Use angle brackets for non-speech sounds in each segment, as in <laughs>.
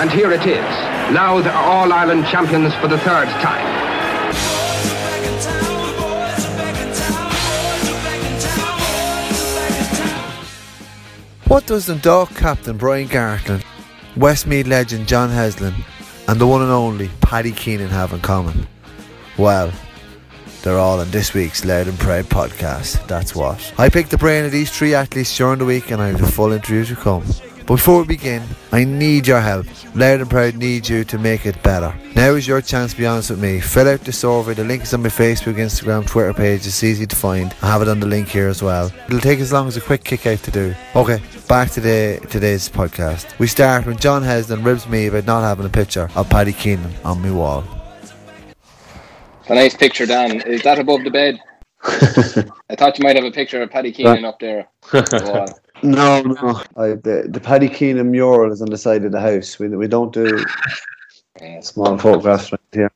And here it is. Now the All Ireland champions for the third time. What does the Dundalk captain Brian Gartland, Westmeath legend John Heslin, and the one and only Paddy Keenan have in common? Well, they're all in this week's Louth and Proud podcast. That's what. I picked the brain of these three athletes during the week and I have the full interview to come. But before we begin, I need your help. Louth and Proud needs you to make it better. Now is your chance to be honest with me. Fill out the survey. The link is on my Facebook, Instagram, Twitter page. It's easy to find. I have it on the link here as well. It'll take as long as a quick kick out to do. Okay, back to the, today's podcast. We start when John Heslin ribs me about not having a picture of Paddy Keenan on my wall. A nice picture, Dan. Is that above the bed? <laughs> I thought you might have a picture of Paddy Keenan up there. <laughs> no, no. I, the, the Paddy Keenan mural is on the side of the house. We, we don't do small photographs right here.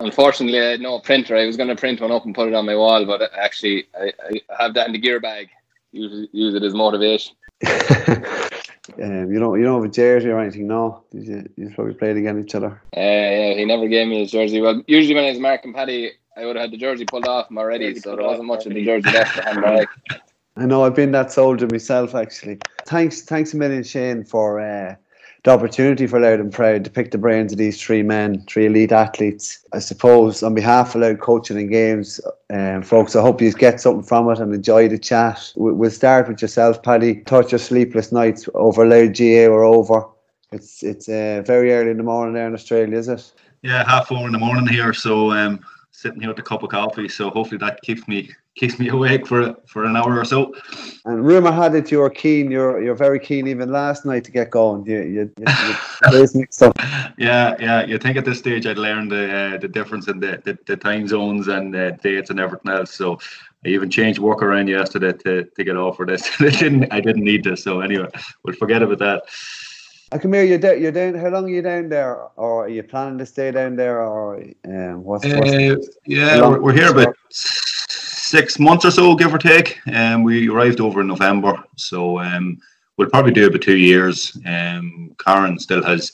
Unfortunately, I had no printer. I was going to print one up and put it on my wall, but actually, I, I have that in the gear bag. Use, use it as motivation. <laughs> um, you don't you don't have a jersey or anything, no? Did you, you probably played against each other. Uh, yeah, he never gave me his jersey. Well, usually when I was marking Paddy, I would have had the jersey pulled off him already, so there wasn't much of the jersey left to hand back. I know I've been that soldier myself, actually. Thanks, thanks a million, Shane, for uh, the opportunity for Louth and Proud to pick the brains of these three men, three elite athletes. I suppose on behalf of Louth Coaching and Games, um, folks, I hope you get something from it and enjoy the chat. We'll start with yourself, Paddy. Thought your sleepless nights over Louth GAA were over. It's it's uh, very early in the morning there in Australia, is it? Yeah, half four in the morning here. So um, sitting here with a cup of coffee. So hopefully that keeps me keeps me <laughs> awake for for an hour or so. And rumor had it you were keen. You're you're very keen even last night to get going. You you, you, you <laughs> mixed up. Yeah, yeah. You think at this stage I'd learned the uh, the difference in the, the, the time zones and uh, dates and everything else. So I even changed work around yesterday to, to get off for this. <laughs> I didn't I didn't need this. So anyway, we'll forget about that. I come here. You're down. You're down. How long are you down there, or are you planning to stay down there, or um, what's, what's uh, yeah, we're, we're, here about six months or so, give or take. Um, we arrived over in November, so um, we'll probably do about two years. Um, Karen still has.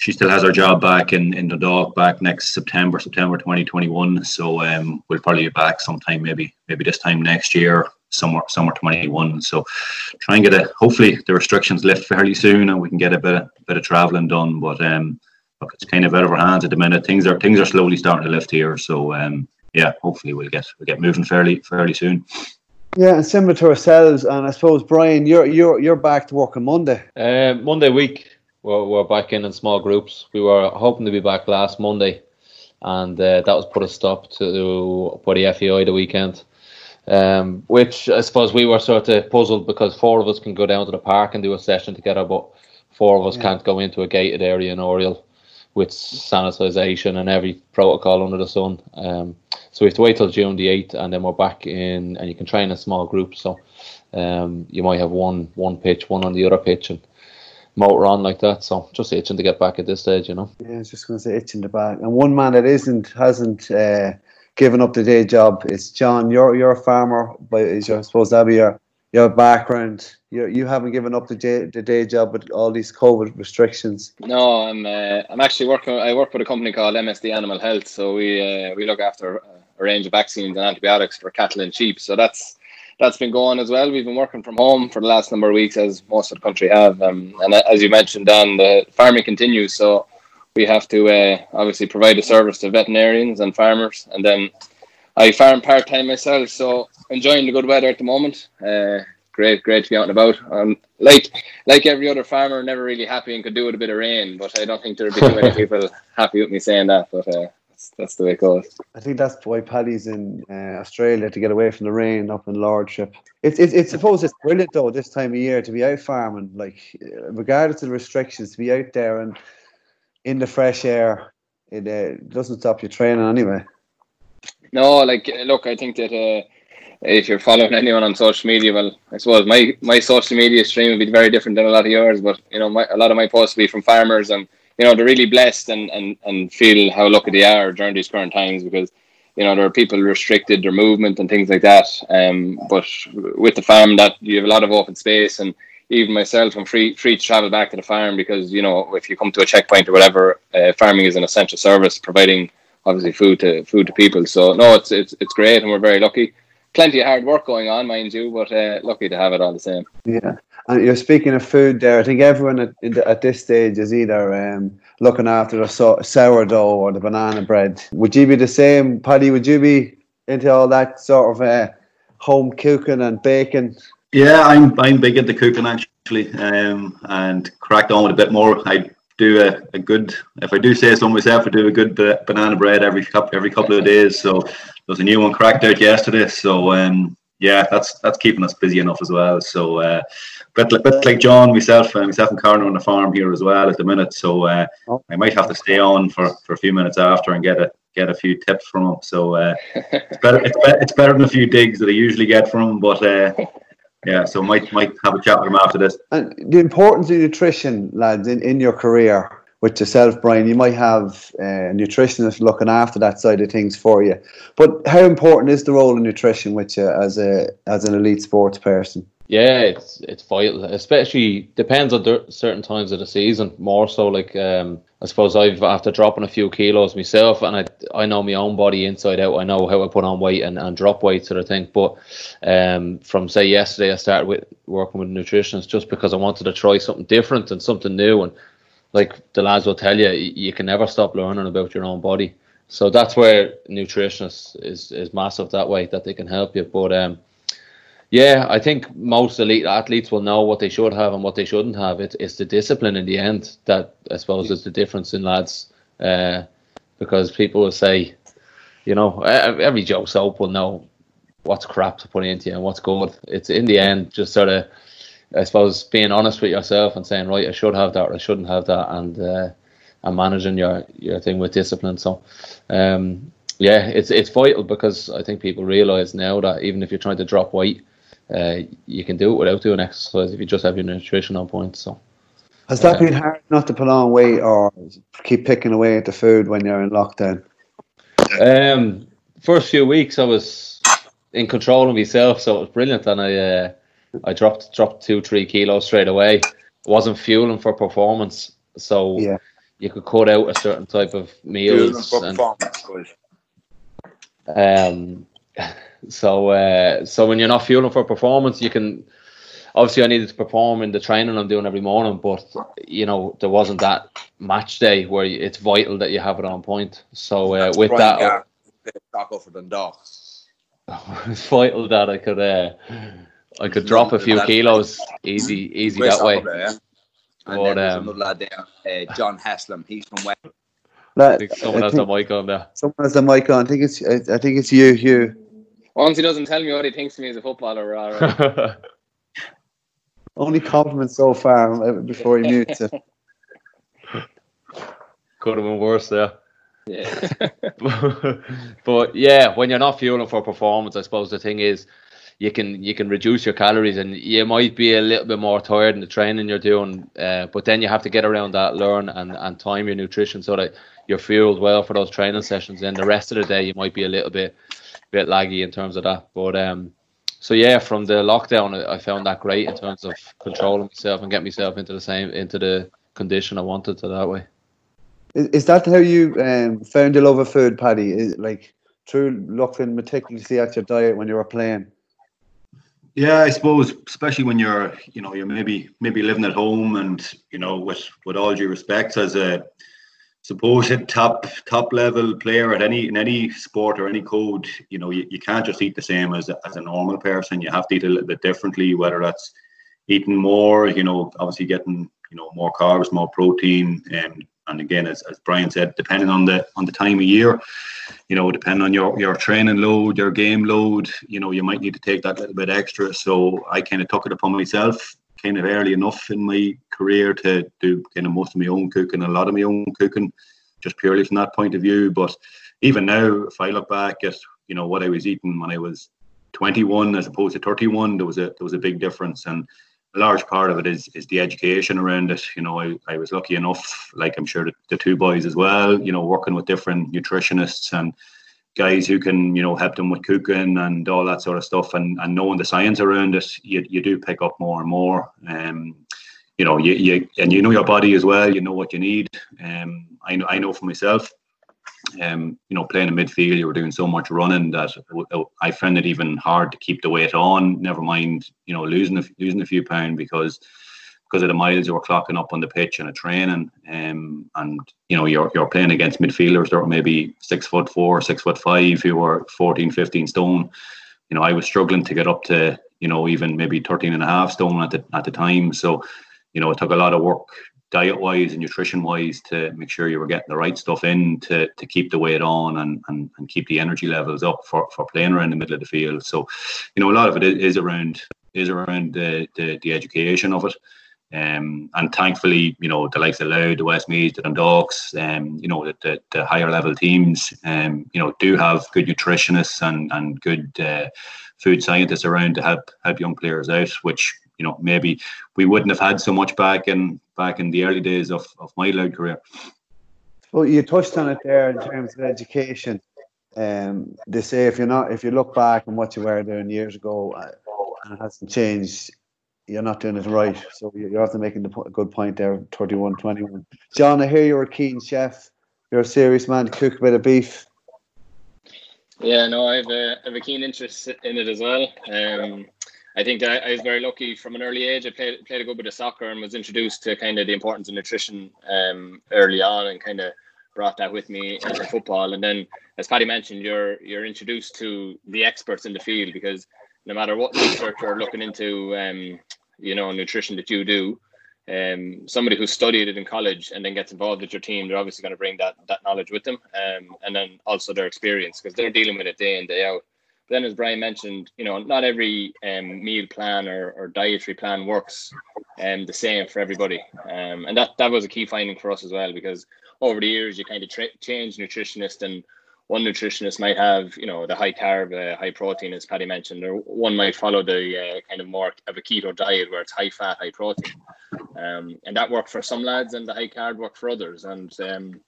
She still has her job back in, in the dock back next September, September 2021. So um, we'll probably be back sometime, maybe maybe this time next year summer summer 21 so try and get a hopefully the restrictions lift fairly soon and we can get a bit of bit of traveling done but um look it's kind of out of our hands at the minute things are things are slowly starting to lift here so um yeah hopefully we'll get we'll get moving fairly fairly soon yeah, and similar to ourselves, and I suppose Brian, you're you're you're back to work on Monday. Uh, Monday week, we're, we're back in in small groups. We were hoping to be back last Monday, and uh, that was put a stop to by the FAI the weekend. Um, which I suppose we were sort of puzzled because four of us can go down to the park and do a session together, but four of us yeah. can't go into a gated area in Oriel with sanitisation and every protocol under the sun. Um, so we have to wait till June the 8th and then we're back in, and you can train in small groups. So um, you might have one one pitch, one on the other pitch, and motor on like that. So just itching to get back at this stage, you know. Yeah, I was just going to say itching the back. And one man that isn't, hasn't. Uh, given up the day job. is John. You're you're a farmer, but I suppose that be your your background. You you haven't given up the day the day job with all these COVID restrictions. No, I'm uh, I'm actually working. I work with a company called MSD Animal Health. So we uh, we look after a range of vaccines and antibiotics for cattle and sheep. So that's that's been going as well. We've been working from home for the last number of weeks, as most of the country have. Um, and as you mentioned, Dan, the farming continues. So we have to uh, obviously provide a service to veterinarians and farmers. And then I farm part time myself, so enjoying the good weather at the moment. Uh, great, great to be out and about. Um, like like every other farmer, never really happy and could do with a bit of rain, but I don't think there'd be too many <laughs> people happy with me saying that. But uh, that's, that's the way it goes. I think that's why Paddy's in uh, Australia to get away from the rain up in Lordship. It's it's it's suppose it's brilliant though this time of year to be out farming, like regardless of the restrictions, to be out there and in the fresh air, it uh, doesn't stop you training anyway. No, like look, I think that uh, if you're following <laughs> anyone on social media, well, I suppose my my social media stream would be very different than a lot of yours. But you know, my, a lot of my posts will be from farmers, and you know, they're really blessed and and and feel how lucky they are during these current times because you know there are people restricted their movement and things like that. Um, but with the farm, that you have a lot of open space and even myself, I'm free free to travel back to the farm because you know if you come to a checkpoint or whatever, uh, farming is an essential service providing obviously food to food to people. So no, it's it's it's great, and we're very lucky. Plenty of hard work going on, mind you, but uh, lucky to have it all the same. Yeah, and you're speaking of food there. I think everyone at, at this stage is either um, looking after the so- sourdough or the banana bread. Would you be the same, Paddy? Would you be into all that sort of uh, home cooking and baking? Yeah, I'm I'm big into cooking actually, um, and cracked on with a bit more. I do a, a good, if I do say so myself, I do a good banana bread every couple every couple of days. So there's a new one cracked out yesterday. So um, yeah, that's that's keeping us busy enough as well. So uh, bit, bit like John, myself, uh, myself and Karen on the farm here as well at the minute. So uh, oh. I might have to stay on for, for a few minutes after and get a get a few tips from him. So uh, it's better it's, be, it's better than a few digs that I usually get from him, but. Yeah, so might might have a chat with him after this. And the importance of nutrition, lads, in, in your career with yourself, Brian, you might have a nutritionist looking after that side of things for you. But how important is the role of nutrition with you as a as an elite sports person? Yeah, it's it's vital. Especially depends on certain times of the season. More so, like um, I suppose I've after dropping a few kilos myself, and I I know my own body inside out. I know how I put on weight and, and drop weight sort of thing. But um, from say yesterday, I started with working with nutritionists just because I wanted to try something different and something new. And like the lads will tell you, you can never stop learning about your own body. So that's where nutritionists is is massive that way that they can help you. But um, yeah, I think most elite athletes will know what they should have and what they shouldn't have. It, it's the discipline in the end that I suppose is the difference in lads. Uh, because people will say, you know, every Joe Soap will know what's crap to put into you and what's good. It's in the end just sort of, I suppose, being honest with yourself and saying, right, I should have that or I shouldn't have that, and uh, and managing your your thing with discipline. So, um, yeah, it's it's vital because I think people realise now that even if you're trying to drop weight uh, you can do it without doing exercise if you just have your nutrition on point. So, has that uh, been hard not to put on weight or keep picking away at the food when you're in lockdown? Um, first few weeks I was in control of myself, so it was brilliant, and I uh, I dropped dropped two three kilos straight away. wasn't fueling for performance, so yeah. you could cut out a certain type of meals. And, um, <laughs> so uh, so when you're not fueling for performance, you can obviously I needed to perform in the training I'm doing every morning, but you know there wasn't that match day where it's vital that you have it on point. So uh, with that, Taco for Dundalk. <laughs> it's vital that I could uh, I could drop a few kilos easy easy that way. There, yeah? And but, then there's um, another lad there, uh, John Heslin. He's from West. I think someone I has the mic on there. Someone has the mic on. I think it's I think it's you, Hugh. Once he doesn't tell me what he thinks of me as a footballer, right. <laughs> Only compliments so far uh, before he mutes it. <laughs> Could have been worse there. Yeah. <laughs> but yeah, when you're not fueling for performance, I suppose the thing is you can you can reduce your calories and you might be a little bit more tired in the training you're doing, uh, but then you have to get around that, learn and, and time your nutrition so that you're fueled well for those training sessions. And the rest of the day you might be a little bit bit laggy in terms of that. But um, so yeah, from the lockdown, I found that great in terms of controlling myself and get myself into the same into the condition I wanted to that way. Is, is that how you um, found your love of food, Paddy? Is like through looking meticulously at your diet when you were playing? Yeah, I suppose, especially when you're, you know, you're maybe maybe living at home, and you know, with with all due respect, as a supposed top top level player at any in any sport or any code, you know, you, you can't just eat the same as as a normal person. You have to eat a little bit differently, whether that's eating more, you know, obviously getting you know more carbs, more protein, and and again, as, as Brian said, depending on the on the time of year, you know, depending on your your training load, your game load, you know, you might need to take that little bit extra. So I kind of took it upon myself kind of early enough in my career to do kind of most of my own cooking, a lot of my own cooking, just purely from that point of view. But even now, if I look back at you know what I was eating when I was 21 as opposed to 31, there was a there was a big difference, and a large part of it is is the education around it. You know, I, I was lucky enough, like I'm sure the, the two boys as well, you know, working with different nutritionists and guys who can you know help them with cooking and all that sort of stuff and, and knowing the science around it you, you do pick up more and more um you know you, you and you know your body as well you know what you need um I know I know for myself um, you know, playing in midfield, you were doing so much running that I found it even hard to keep the weight on. Never mind, you know, losing a, losing a few pounds because because of the miles you were clocking up on the pitch and a training. Um, and you know, you're you're playing against midfielders that were maybe six foot four, six foot five, who were 14, 15 stone. You know, I was struggling to get up to you know even maybe 13 and a half stone at the at the time. So, you know, it took a lot of work diet wise and nutrition wise to make sure you were getting the right stuff in to, to keep the weight on and, and, and keep the energy levels up for, for playing around the middle of the field. So, you know, a lot of it is around is around the, the, the education of it. Um, and thankfully, you know, the likes of Louth, the Westmeath, the Dundalks, um, you know, the, the, the, higher level teams, um, you know, do have good nutritionists and, and good uh, food scientists around to help help young players out, which you know maybe we wouldn't have had so much back in back in the early days of, of my Louth career. Well, you touched on it there in terms of education. Um, they say if you're not, if you look back on what you were doing years ago, uh, and it hasn't changed, you're not doing it right. So you're often making the a good point there. 31, 21. John, I hear you're a keen chef. You're a serious man to cook a bit of beef. Yeah, no, I have a, I have a keen interest in it as well. Um, I think I, I, was very lucky from an early age. I played played a good bit of soccer and was introduced to kind of the importance of nutrition um, early on, and kind of brought that with me into football. And then, as Paddy mentioned, you're you're introduced to the experts in the field because no matter what research you're looking into, um, you know, nutrition that you do, um, somebody who studied it in college and then gets involved with your team, they're obviously going to bring that that knowledge with them, um, and then also their experience because they're dealing with it day in day out. Then, as Brian mentioned, you know, not every um, meal plan or, or dietary plan works um, the same for everybody, um, and that that was a key finding for us as well because over the years you kind of tra- change nutritionist and one nutritionist might have you know the high carb uh, high protein as Paddy mentioned or one might follow the uh, kind of more of a keto diet where it's high fat high protein. Um, and that worked for some lads and the high carb worked for others. And um,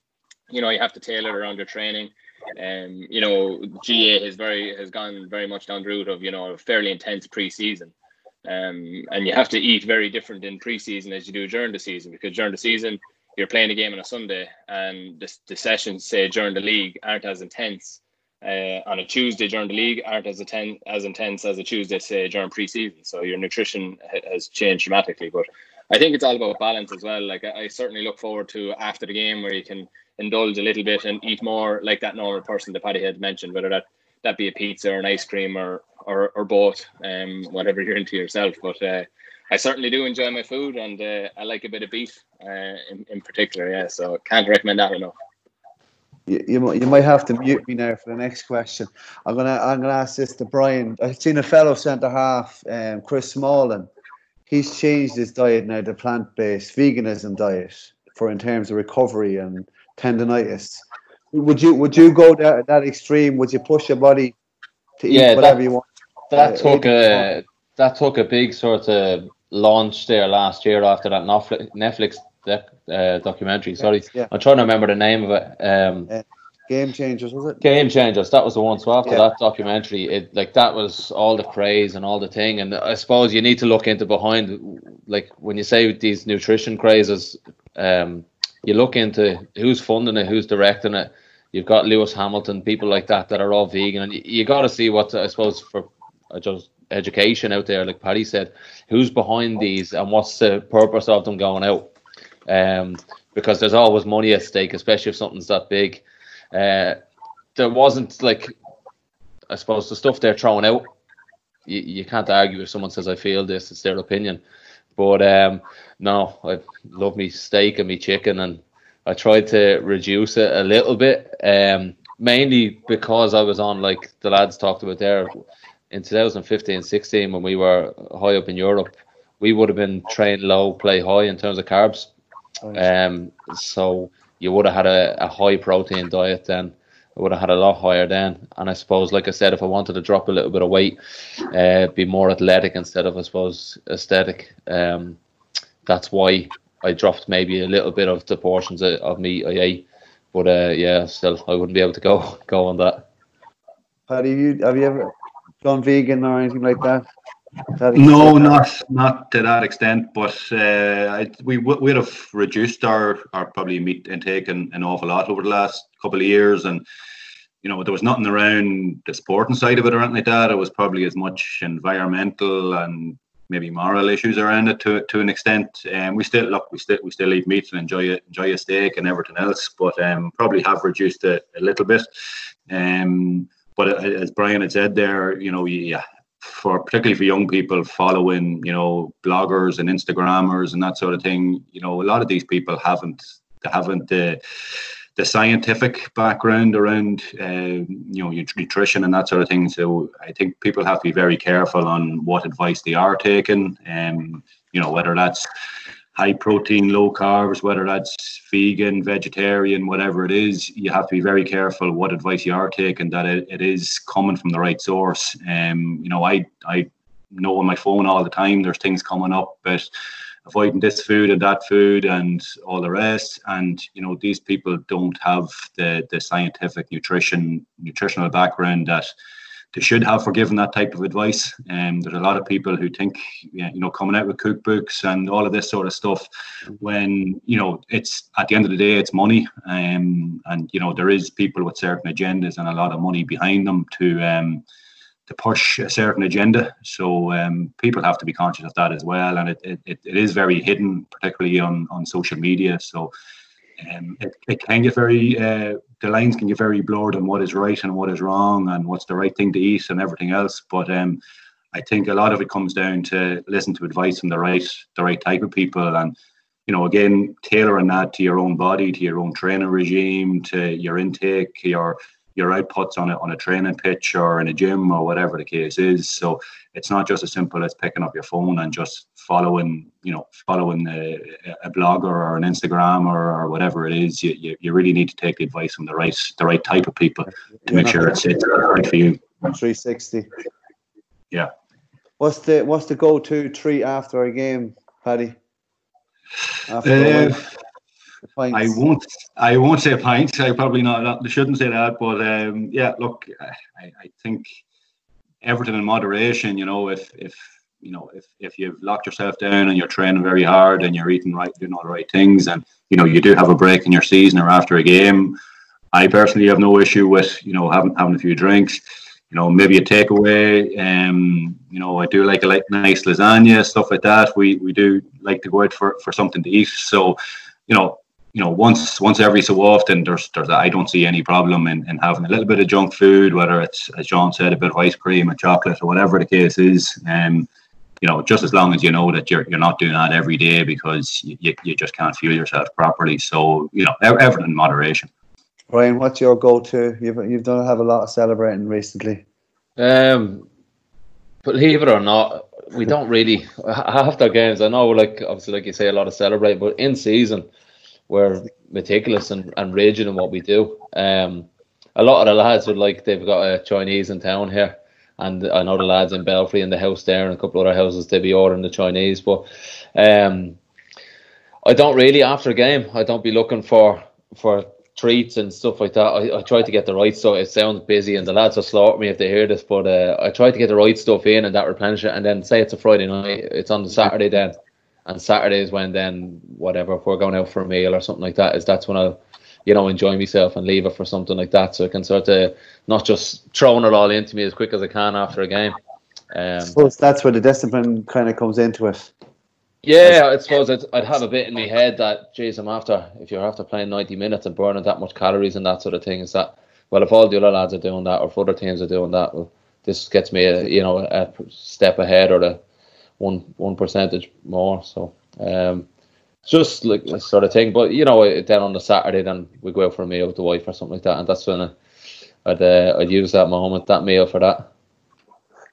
you know you have to tailor around your training. Um, you know, GAA has very has gone very much down the route of you know a fairly intense preseason, um, and you have to eat very different in preseason as you do during the season because during the season you're playing a game on a Sunday and the, the sessions say during the league aren't as intense. Uh, on a Tuesday during the league aren't as intense as intense as a Tuesday say during preseason. So your nutrition has changed dramatically. But I think it's all about balance as well. Like I, I certainly look forward to after the game where you can indulge a little bit and eat more like that normal person that Paddy had mentioned, whether that that be a pizza or an ice cream or or, or both, um, whatever you're into yourself. But uh, I certainly do enjoy my food, and uh, I like a bit of beef uh, in, in particular. Yeah, so can't recommend that enough. You, you, you might have to mute me now for the next question. I'm gonna I'm gonna ask this to Brian. I've seen a fellow centre half, um, Chris Smalling. He's changed his diet now to plant based veganism diet for in terms of recovery and tendonitis. Would you would you go that that extreme? Would you push your body to eat yeah, whatever that, you want? That uh, took a that took a big sort of launch there last year after that Netflix uh, documentary. Sorry, yeah. I'm trying to remember the name of it. Um, uh, Game Changers was it? Game Changers. That was the one. So after yeah. that documentary, it like that was all the craze and all the thing. And I suppose you need to look into behind, like when you say these nutrition crazes, um, you look into who's funding it, who's directing it. You've got Lewis Hamilton, people like that that are all vegan, and you, you got to see what I suppose for uh, just education out there, like Paddy said, who's behind these and what's the purpose of them going out? Um, because there's always money at stake, especially if something's that big. Uh, there wasn't like, I suppose the stuff they're throwing out. You, you can't argue if someone says I feel this; it's their opinion. But um, no, I love me steak and me chicken, and I tried to reduce it a little bit, um, mainly because I was on like the lads talked about there in 2015 16 when we were high up in Europe. We would have been trained low, play high in terms of carbs. Um, so you would have had a, a high protein diet then. I would have had a lot higher then. And I suppose, like I said, if I wanted to drop a little bit of weight, uh, be more athletic instead of, I suppose, aesthetic. Um, that's why I dropped maybe a little bit of the portions of, of meat I ate. But uh, yeah, still, I wouldn't be able to go <laughs> go on that. Paddy, you have you ever gone vegan or anything like that? No, not not to that extent, but uh, I, we would have reduced our, our probably meat intake an, an awful lot over the last couple of years, and you know there was nothing around the sporting side of it or anything like that. It was probably as much environmental and maybe moral issues around it to to an extent. And um, we still look, we still we still eat meat and enjoy it, enjoy a steak and everything else, but um, probably have reduced it a little bit. Um, but uh, as Brian had said there, you know, yeah, for particularly for young people following, you know, bloggers and Instagrammers and that sort of thing, you know, a lot of these people haven't they haven't the the scientific background around uh, you know nutrition and that sort of thing. So I think people have to be very careful on what advice they are taking, and um, you know whether that's high protein, low carbs, whether that's vegan, vegetarian, whatever it is, you have to be very careful what advice you are taking that it, it is coming from the right source. Um, you know, I I know on my phone all the time there's things coming up, but avoiding this food and that food and all the rest. And you know, these people don't have the the scientific nutrition nutritional background that they should have for that type of advice. Um, there's a lot of people who think, you know, coming out with cookbooks and all of this sort of stuff, when you know it's at the end of the day, it's money, um, and you know there is people with certain agendas and a lot of money behind them to um, to push a certain agenda. So um, people have to be conscious of that as well, and it, it, it is very hidden, particularly on on social media. So um, it, it can get very uh, the lines can get very blurred on what is right and what is wrong and what's the right thing to eat and everything else. But um, I think a lot of it comes down to listen to advice from the right the right type of people and you know again tailoring that to your own body, to your own training regime, to your intake, your your outputs on a, on a training pitch or in a gym or whatever the case is. So it's not just as simple as picking up your phone and just following, you know, following a, a blogger or an Instagram or, or whatever it is. You, you, you, really need to take the advice from the right the right type of people to make sure it's, it's right for you. 360. Yeah. What's the what's the go to treat after a game, Paddy? After uh, I won't. I won't say pints. I probably not. I shouldn't say that. But um, yeah, look, I, I think everything in moderation. You know, if if you know if if you've locked yourself down and you're training very hard and you're eating right, doing all the right things, and you know you do have a break in your season or after a game. I personally have no issue with you know having having a few drinks. You know, maybe a takeaway. Um, you know, I do like a like nice lasagna, stuff like that. We we do like to go out for, for something to eat. So, you know, you know, once once every so often, there's there's I don't see any problem in, in having a little bit of junk food, whether it's as John said, a bit of ice cream or chocolate or whatever the case is. Um, you know, just as long as you know that you're you're not doing that every day because you, you, you just can't fuel yourself properly. So you know, everything in moderation. Brian, what's your go-to? You've you've done have a lot of celebrating recently. Um, believe it or not, we don't really <laughs> after games. I know, like obviously, like you say, a lot of celebrate, but in season we're meticulous and, and rigid in what we do. Um, a lot of the lads would like they've got a Chinese in town here, and I know the lads in Belfry in the house there and a couple of other houses they be ordering the Chinese. But um, I don't really after a game. I don't be looking for for treats and stuff like that. I, I try to get the right stuff. It sounds busy, and the lads will slaughter me if they hear this, but uh, I try to get the right stuff in and that replenish it. And then say it's a Friday night, it's on the Saturday then and Saturdays when then whatever if we're going out for a meal or something like that is that's when I'll you know enjoy myself and leave it for something like that so I can sort of not just throwing it all into me as quick as I can after a game. Um, I suppose that's where the discipline kind of comes into it. Yeah, I suppose I'd, I'd have a bit in my head that, geez, I'm after, if you're after playing 90 minutes and burning that much calories and that sort of thing, is that, well, if all the other lads are doing that or if other teams are doing that, well, this gets me, a, you know, a step ahead or the, one one percentage more. So um, just like sort of thing. But you know, then on the Saturday, then we go out for a meal with the wife or something like that, and that's when I'd uh, I'd use that moment, that meal for that.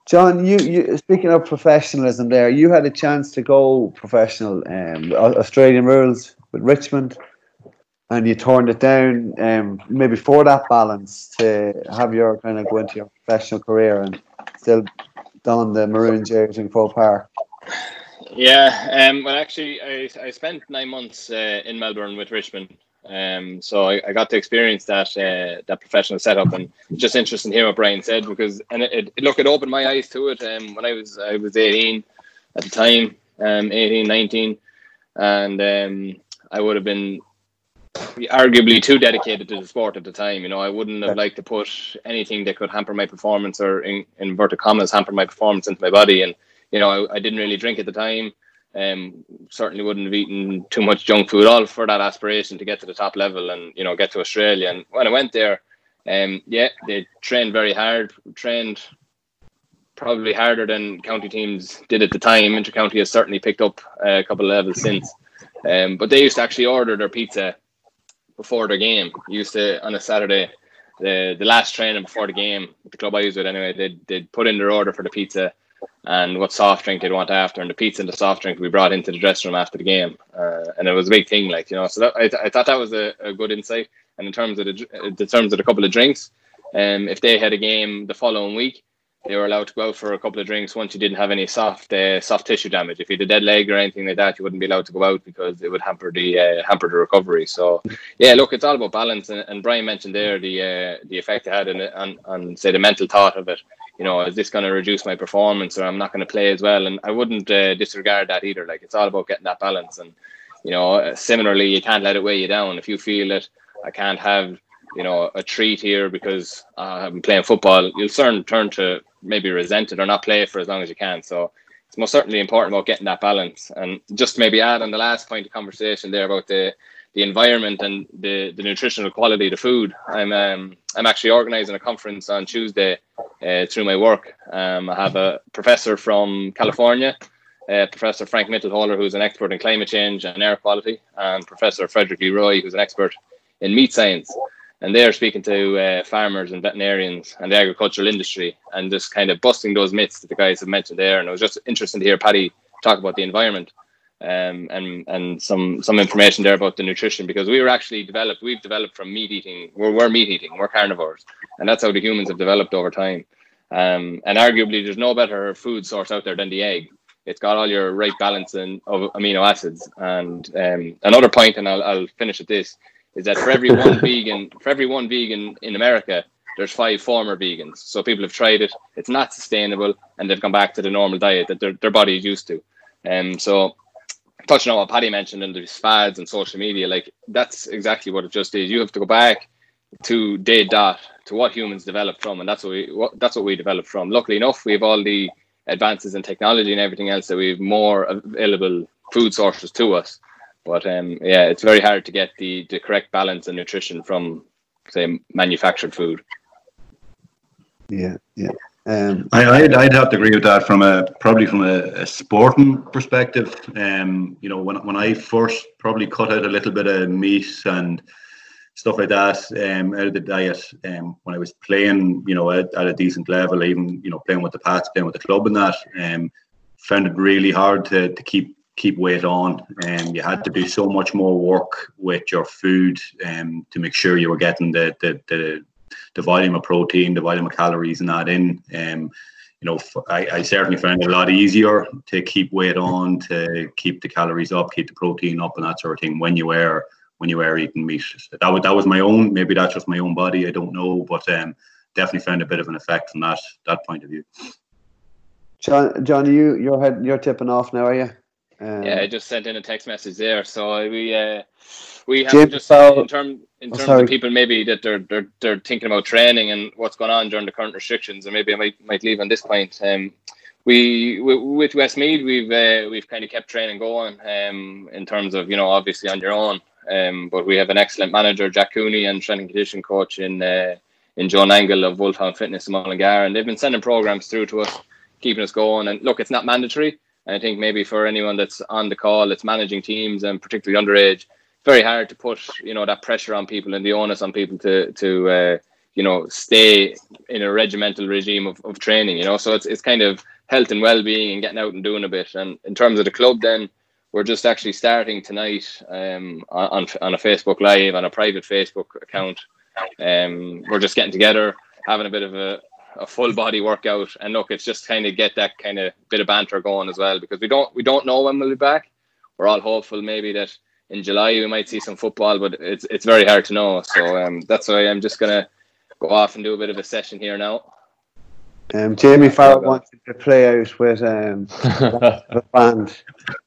John, you, you speaking of professionalism, there you had a chance to go professional, um, Australian rules with Richmond, and you turned it down. Um, maybe for that balance to have your kind of go into your professional career and still don the maroon jersey in Croke Park. Yeah, um, well, actually, I, I spent nine months uh, in Melbourne with Richmond. Um, so I, I, got to experience that uh, that professional setup, and just interesting to hear what Brian said because and it, it look it opened my eyes to it. Um, when I was I was 18 at the time, um, 18, 19, and um, I would have been arguably too dedicated to the sport at the time. You know, I wouldn't have liked to put anything that could hamper my performance or in, in inverted commas hamper my performance into my body. And you know, I, I didn't really drink at the time. Um, certainly wouldn't have eaten too much junk food, all for that aspiration to get to the top level and you know get to Australia. And when I went there, um, yeah, they trained very hard, trained probably harder than county teams did at the time. Intercounty has certainly picked up a couple of levels since. Um, but they used to actually order their pizza before their game. Used to on a Saturday, the the last training before the game, the club I used it anyway. They'd they'd put in their order for the pizza and what soft drink they'd want after, and the pizza and the soft drink we brought into the dressing room after the game, uh, and it was a big thing, like you know. So that, I, I thought that was a, a good insight. And in terms of the in terms of a couple of drinks, um, if they had a game the following week, they were allowed to go out for a couple of drinks once you didn't have any soft uh, soft tissue damage. If you had a dead leg or anything like that, you wouldn't be allowed to go out because it would hamper the uh, hamper the recovery. So, yeah, look, it's all about balance. And, and Brian mentioned there the uh, the effect it had on, on, on say the mental thought of it. You know, is this going to reduce my performance, or I'm not going to play as well? And I wouldn't uh, disregard that either. Like it's all about getting that balance. And you know, similarly, you can't let it weigh you down. If you feel that I can't have you know a treat here because I'm playing football, you'll soon turn to maybe resent it or not play for as long as you can. So it's most certainly important about getting that balance. And just maybe add on the last point of conversation there about the the environment and the, the nutritional quality of the food. I'm um, I'm actually organising a conference on Tuesday uh, through my work. Um, I have a professor from California, uh, Professor Frank Mitloehner, who's an expert in climate change and air quality, and Professor Frederick Leroy, who's an expert in meat science and they are speaking to uh, farmers and veterinarians and the agricultural industry and just kind of busting those myths that the guys have mentioned there. And it was just interesting to hear Paddy talk about the environment um, and and some some information there about the nutrition because we were actually developed. We've developed from meat eating. We're, we're meat eating. We're carnivores, and that's how the humans have developed over time. Um, and arguably, there's no better food source out there than the egg. It's got all your right balance of amino acids. And um, another point, and I'll, I'll finish with this is that for every one vegan, for every one vegan in America, there's five former vegans. So people have tried it, it's not sustainable, and they've gone back to the normal diet that their, their body is used to. And um, so touching on what Paddy mentioned and these fads and social media, like that's exactly what it just is. You have to go back to day dot to what humans developed from, and that's what we what, that's what we developed from. Luckily enough, we have all the advances in technology and everything else that we have more available food sources to us. But um, yeah, it's very hard to get the, the correct balance and nutrition from, say, manufactured food. Yeah, yeah. Um, I, I'd, I'd have to agree with that from a probably from a, a sporting perspective. Um, you know, when when I first probably cut out a little bit of meat and stuff like that um, out of the diet um, when I was playing, you know, at, at, a decent level, even you know playing with the Pats, playing with the club, and that um, found it really hard to to keep keep weight on and you had to do so much more work with your food um, to make sure you were getting the, the, the, the volume of protein, the volume of calories and that in. Um, you know, I, I certainly found it a lot easier to keep weight on, to keep the calories up, keep the protein up, and that sort of thing when you were when you were eating meat. That was that was my own. Maybe that's just my own body. I don't know, but um, definitely found a bit of an effect from that that point of view. John, John, you you're you're tipping off now, are you? Um, yeah, I just sent in a text message there. So we uh, we have just in terms in oh, terms oh, of people maybe that they're they're they're thinking about training and what's going on during the current restrictions, and maybe I might might leave on this point. Um, we, we with Westmeath we've uh, we've kind of kept training going um, in terms of you know obviously on your own, um, but we have an excellent manager Jack Cooney and strength and condition coach in uh, in John Angle of Wolfhound Fitness in Mullingar, and they've been sending programs through to us, keeping us going. And look, it's not mandatory and I think maybe for anyone that's on the call, that's managing teams and particularly underage, it's very hard to put you know that pressure on people and the onus on people to to uh, you know stay in a regimental regime of, of training. You know, so it's it's kind of health and well being and getting out and doing a bit. And in terms of the club, then we're just actually starting tonight um, on on a Facebook Live on a private Facebook account. Um, we're just getting together, having a bit of a, a full body workout. And look, it's just kind of get that kind of bit of banter going as well because we don't we don't know when we'll be back. We're all hopeful maybe that in July we might see some football, but it's it's very hard to know. So um, that's why I'm just gonna go off and do a bit of a session here now. Um, Jamie Farrell wanted to play out with um, <laughs> the band.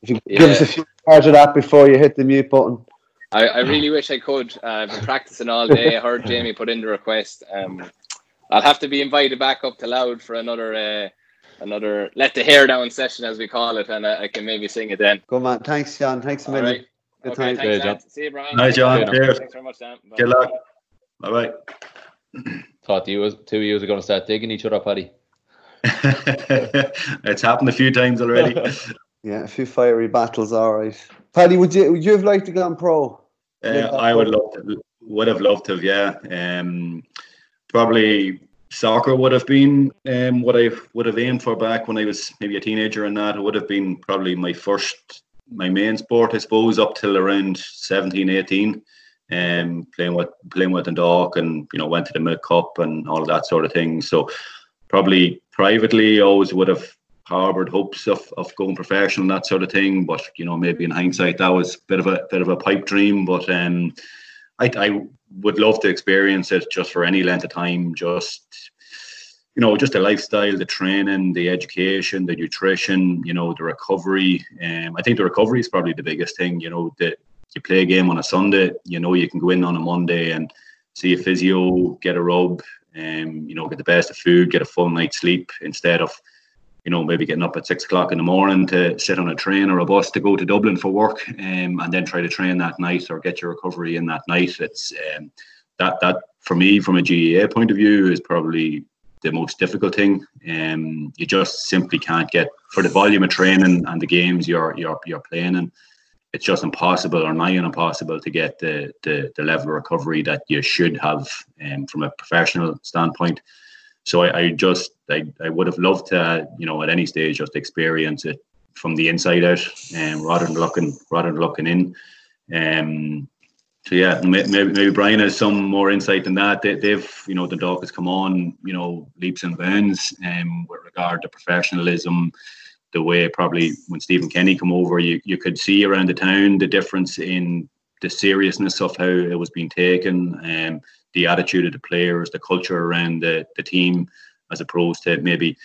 If you Yeah. give us a few cards of that before you hit the mute button. I, I really wish I could. Uh, I've been practicing all day. I heard Jamie put in the request. Um, I'll have to be invited back up to Louth for another uh, another let the hair down session as we call it, and I, I can maybe sing it then. Go man. Thanks, John. Thanks a All million. right. Good Okay, time. thanks, Good, John. See you, Brian. Nice, John. Good. Cheers. Thanks very much, Dan. Bye. Good luck. Bye bye. <clears throat> Thought you was two years are going to start digging each other, Paddy. <laughs> it's happened a few times already. <laughs> Yeah, a few fiery battles. All right. Paddy, would you would you have liked to go on pro? Uh, Yeah, I would love to, would have loved to have, yeah. Um, probably soccer would have been um, what I would have aimed for back when I was maybe a teenager and that. It would have been probably my first, my main sport, I suppose, up till around 17, 18. Um, playing with playing with the Dundalk and you know went to the Milk Cup and all of that sort of thing. So probably privately always would have harbored hopes of, of going professional and that sort of thing. But you know, maybe in hindsight that was a bit of a bit of a pipe dream. But um, I, I would love to experience it just for any length of time. Just you know, just the lifestyle, the training, the education, the nutrition, you know, the recovery. Um, I think the recovery is probably the biggest thing. You know, that you play a game on a Sunday, you know, you can go in on a Monday and see a physio, get a rub, um, you know, get the best of food, get a full night's sleep instead of, you know, maybe getting up at six o'clock in the morning to sit on a train or a bus to go to Dublin for work, um, and then try to train that night or get your recovery in that night. It's um, that that for me, from a GAA point of view, is probably the most difficult thing. Um, you just simply can't get for the volume of training and the games you're you're you're playing in. It's just impossible or nigh impossible to get the, the the level of recovery that you should have um, from a professional standpoint. So I, I just I, I would have loved to you know at any stage just experience it from the inside out, um, rather than looking rather than looking in. Um, so yeah, maybe maybe Brian has some more insight than that. They, they've you know the dog has come on you know leaps and bounds um, with regard to professionalism. The way probably when Stephen Kenny come over, you, you could see around the town the difference in the seriousness of how it was being taken, um, the attitude of the players, the culture around the, the team, as opposed to maybe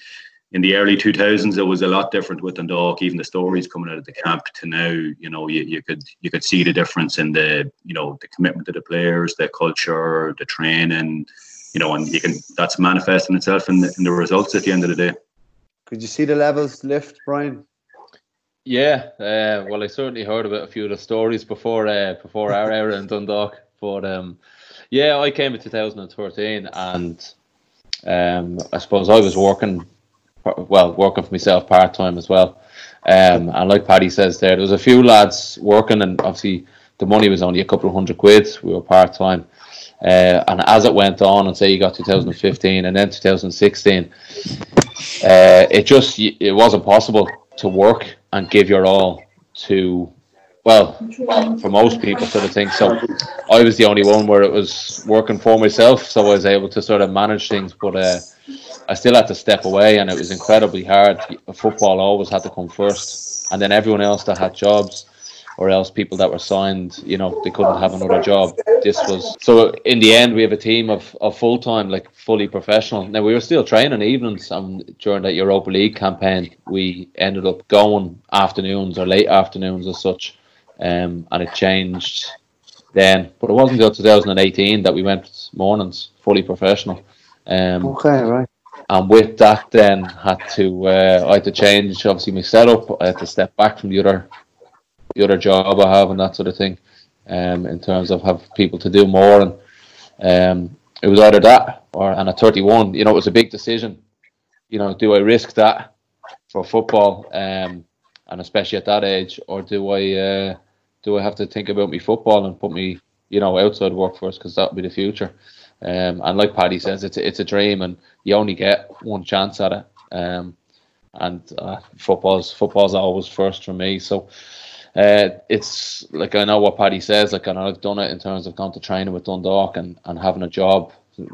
in the early 2000s it was a lot different with Dundalk even the stories coming out of the camp to now you know you, you could you could see the difference in the you know the commitment to the players the culture the training you know and you can that's manifesting itself in the, in the results at the end of the day Could you see the levels lift, Brian? Yeah, uh, well, I certainly heard about a few of the stories before uh, before our era in Dundalk. But um, yeah, I came in 2013, and um, I suppose I was working, well, working for myself part time as well. Um, and like Paddy says, there, there was a few lads working, and obviously the money was only a couple of hundred quid. We were part time. Uh, and as it went on, and say you got 2015 and then 2016, uh, it just it wasn't possible to work and give your all to well for most people sort of thing so i was the only one where it was working for myself so i was able to sort of manage things but uh, i still had to step away and it was incredibly hard football always had to come first and then everyone else that had jobs or else people that were signed, you know, they couldn't have another job. This was so. In the end, we have a team of, of full time, like fully professional. Now we were still training evenings, and during that Europa League campaign, we ended up going afternoons or late afternoons as such, um, and it changed then. But it wasn't until 2018 that we went mornings fully professional. Um, Okay, right. and with that then had to uh, I had to change obviously my setup. I had to step back from the other the other job I have and that sort of thing. Um, in terms of have people to do more and um, it was either that or and at 31, you know, it was a big decision. You know, do I risk that for football, um, and especially at that age, or do I uh, do I have to think about me football and put me, you know, outside work first because that'll be the future. Um, and like Paddy says, it's a, it's a dream, and you only get one chance at it. Um, and uh, football's football's always first for me. So uh, it's like I know what Paddy says. Like know I've done it in terms of going to training with Dundalk and, and having a job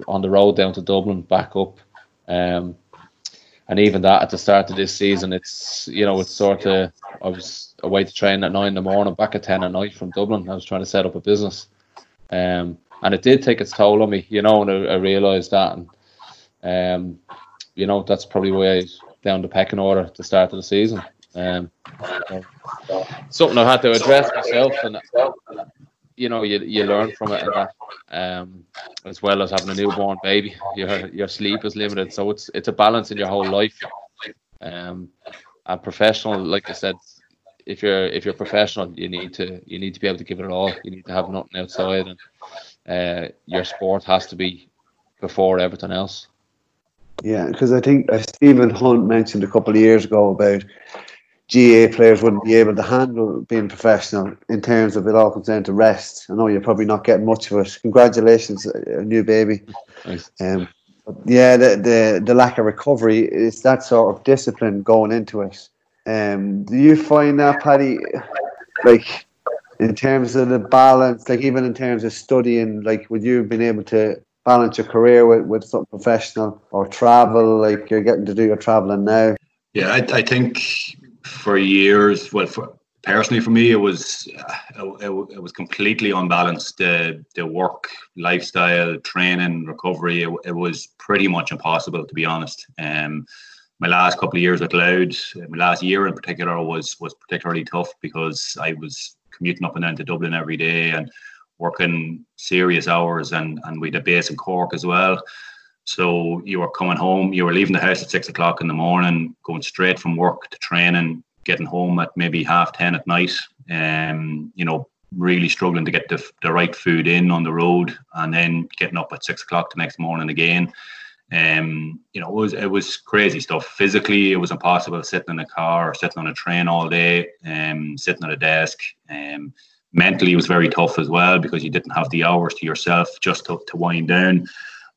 on the road down to Dublin, back up. Um, and even that at the start of this season, it's you know it's sort of I was away to train at nine in the morning, back at ten at night from Dublin. I was trying to set up a business, um, and it did take its toll on me, you know, and I, I realised that, and um, you know that's probably why I down the pecking order at the start of the season. Um, so something I had to address myself, and you know you you learn from it, that, um, as well as having a newborn baby, your your sleep is limited, so it's it's a balance in your whole life. Um, and professional, like I said, if you're if you're professional, you need to you need to be able to give it all. You need to have nothing outside, and uh, your sport has to be before everything else. Yeah, because I think uh, Stephen Hunt mentioned a couple of years ago about GAA players wouldn't be able to handle being professional in terms of it all comes down to rest. I know you're probably not getting much of it. Congratulations, a new baby. Nice. Um, yeah, the, the the lack of recovery is that sort of discipline going into it. Um, do you find that, Paddy, like in terms of the balance, like even in terms of studying, like would you have been able to balance your career with, with something professional or travel, like you're getting to do your traveling now? Yeah, I, I think for years, well, for, personally for me, it was uh, it, it, was completely unbalanced. The the work lifestyle, training, recovery, it, it was pretty much impossible to be honest. Um, my last couple of years at Louth, my last year in particular was was particularly tough because I was commuting up and down to Dublin every day and working serious hours and and we had a base in Cork as well. So you were coming home, you were leaving the house at six o'clock in the morning, going straight from work to training, getting home at maybe half ten at night. Um, you know, really struggling to get the, the right food in on the road and then getting up at six o'clock the next morning again. Um, you know, it was it was crazy stuff. Physically, it was impossible sitting in a car or sitting on a train all day, um, sitting at a desk. Um, mentally, it was very tough as well because you didn't have the hours to yourself just to, to wind down.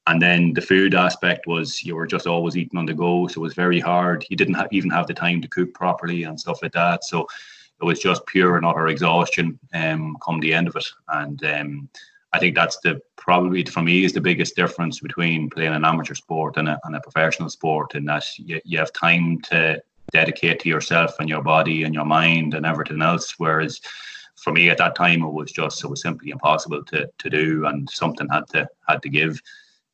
And then the food aspect was you were just always eating on the go, so it was very hard. You didn't have, even have the time to cook properly and stuff like that. So it was just pure and utter exhaustion um, come the end of it. And um, I think that's the probably for me is the biggest difference between playing an amateur sport and a, and a professional sport in that you, you have time to dedicate to yourself and your body and your mind and everything else. Whereas for me at that time it was just it was simply impossible to, to do and something had to had to give.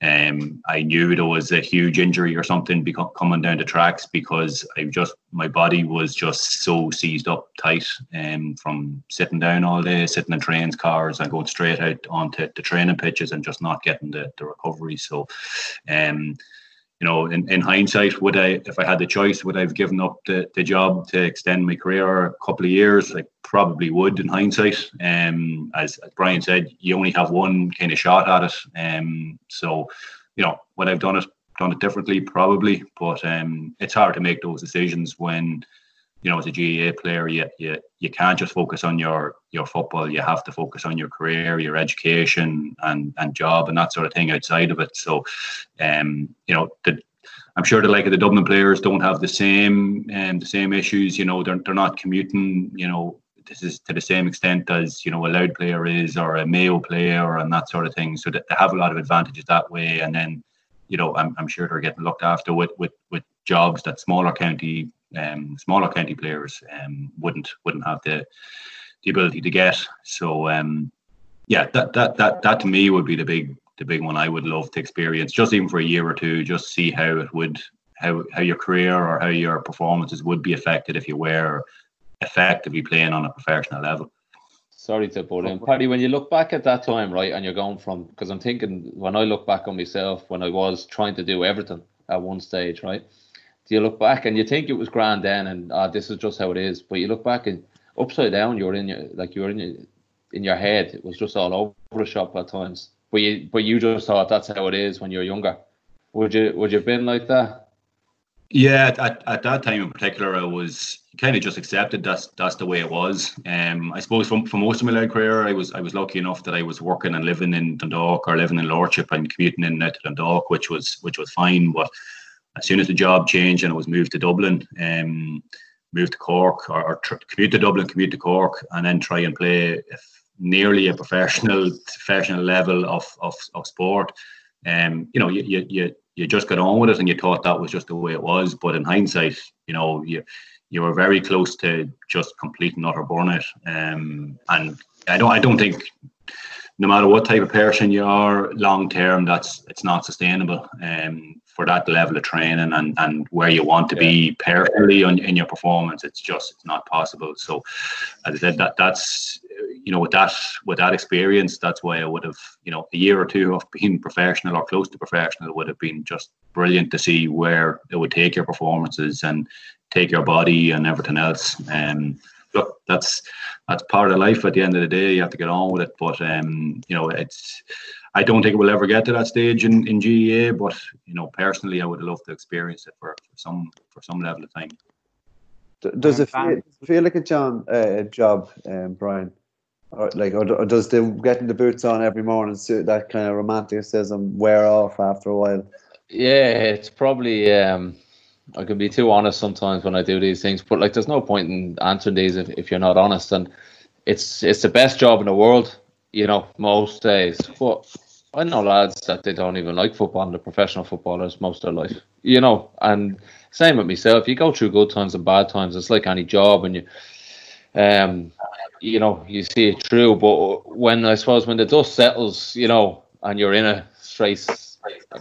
Um, I knew there was a huge injury or something coming down the tracks because I just my body was just so seized up tight um, from sitting down all day, sitting in trains, cars, and going straight out onto the training pitches and just not getting the, the recovery. So, um, you know, in, in hindsight, would I, if I had the choice, would I have given up the, the job to extend my career a couple of years? I probably would in hindsight. Um, as, as Brian said, you only have one kind of shot at it. Um, so, you know, would I've done it done it differently? Probably, but um, it's hard to make those decisions when, you know, as a GAA player, you, you you can't just focus on your your football. You have to focus on your career, your education, and and job, and that sort of thing outside of it. So, um, you know, the, I'm sure the like of the Dublin players don't have the same um, the same issues. You know, they're they're not commuting. You know, this is to the same extent as you know a Louth player is, or a Mayo player, and that sort of thing. So that they have a lot of advantages that way. And then, you know, I'm, I'm sure they're getting looked after with with with jobs that smaller county um, smaller county players um, wouldn't wouldn't have the the ability to get. So um, yeah, that that that that to me would be the big the big one I would love to experience, just even for a year or two, just see how it would how how your career or how your performances would be affected if you were effectively playing on a professional level. Sorry to put in, Paddy. When you look back at that time, right, and you're going from because I'm thinking when I look back on myself when I was trying to do everything at one stage, right you look back and you think it was grand then and uh, this is just how it is but you look back and upside down you're in your like you're in your in your head. It was just all over the shop at times. But you but you just thought that's how it is when you're younger. Would you would you have been like that? Yeah at, at that time in particular i was kind of just accepted that's that's the way it was. Um i suppose for, for most of my career i was i was lucky enough that i was working and living in dundalk or living in lordship and commuting in to dundalk which was which was fine. But as soon as the job changed and it was moved to Dublin, um, moved to Cork or, or tr- commute to Dublin, commute to Cork, and then try and play nearly a professional professional level of of, of sport. Um, you know, you, you you you just got on with it and you thought that was just the way it was. But in hindsight, you know, you you were very close to just complete and utter burnout. Um, and I don't I don't think no matter what type of person you are, long term, that's it's not sustainable. Um, for that level of training and, and where you want to be personally on, in your performance, it's just it's not possible. So, as I said, that that's you know with that with that experience, that's why I would have you know a year or two of being professional or close to professional would have been just brilliant to see where it would take your performances and take your body and everything else. Um, look, that's that's part of life. At the end of the day, you have to get on with it. But um, you know, it's. I don't think we'll ever get to that stage in, in GAA, but you know, personally, I would love to experience it for, for some for some level of time. Does it feel, feel like a John uh, job, um, Brian? Or like, or, or, does the getting the boots on every morning suit that kind of romanticism wear off after a while? Yeah, it's probably. Um, I can be too honest sometimes when I do these things, but like, there's no point in answering these if, if you're not honest. And it's it's the best job in the world, you know, most days. But I know lads that they don't even like football and professional footballers most of their life, you know. And same with myself. You go through good times and bad times. It's like any job, and you, um, you know, you see it through. But when I suppose when the dust settles, you know, and you're in a straight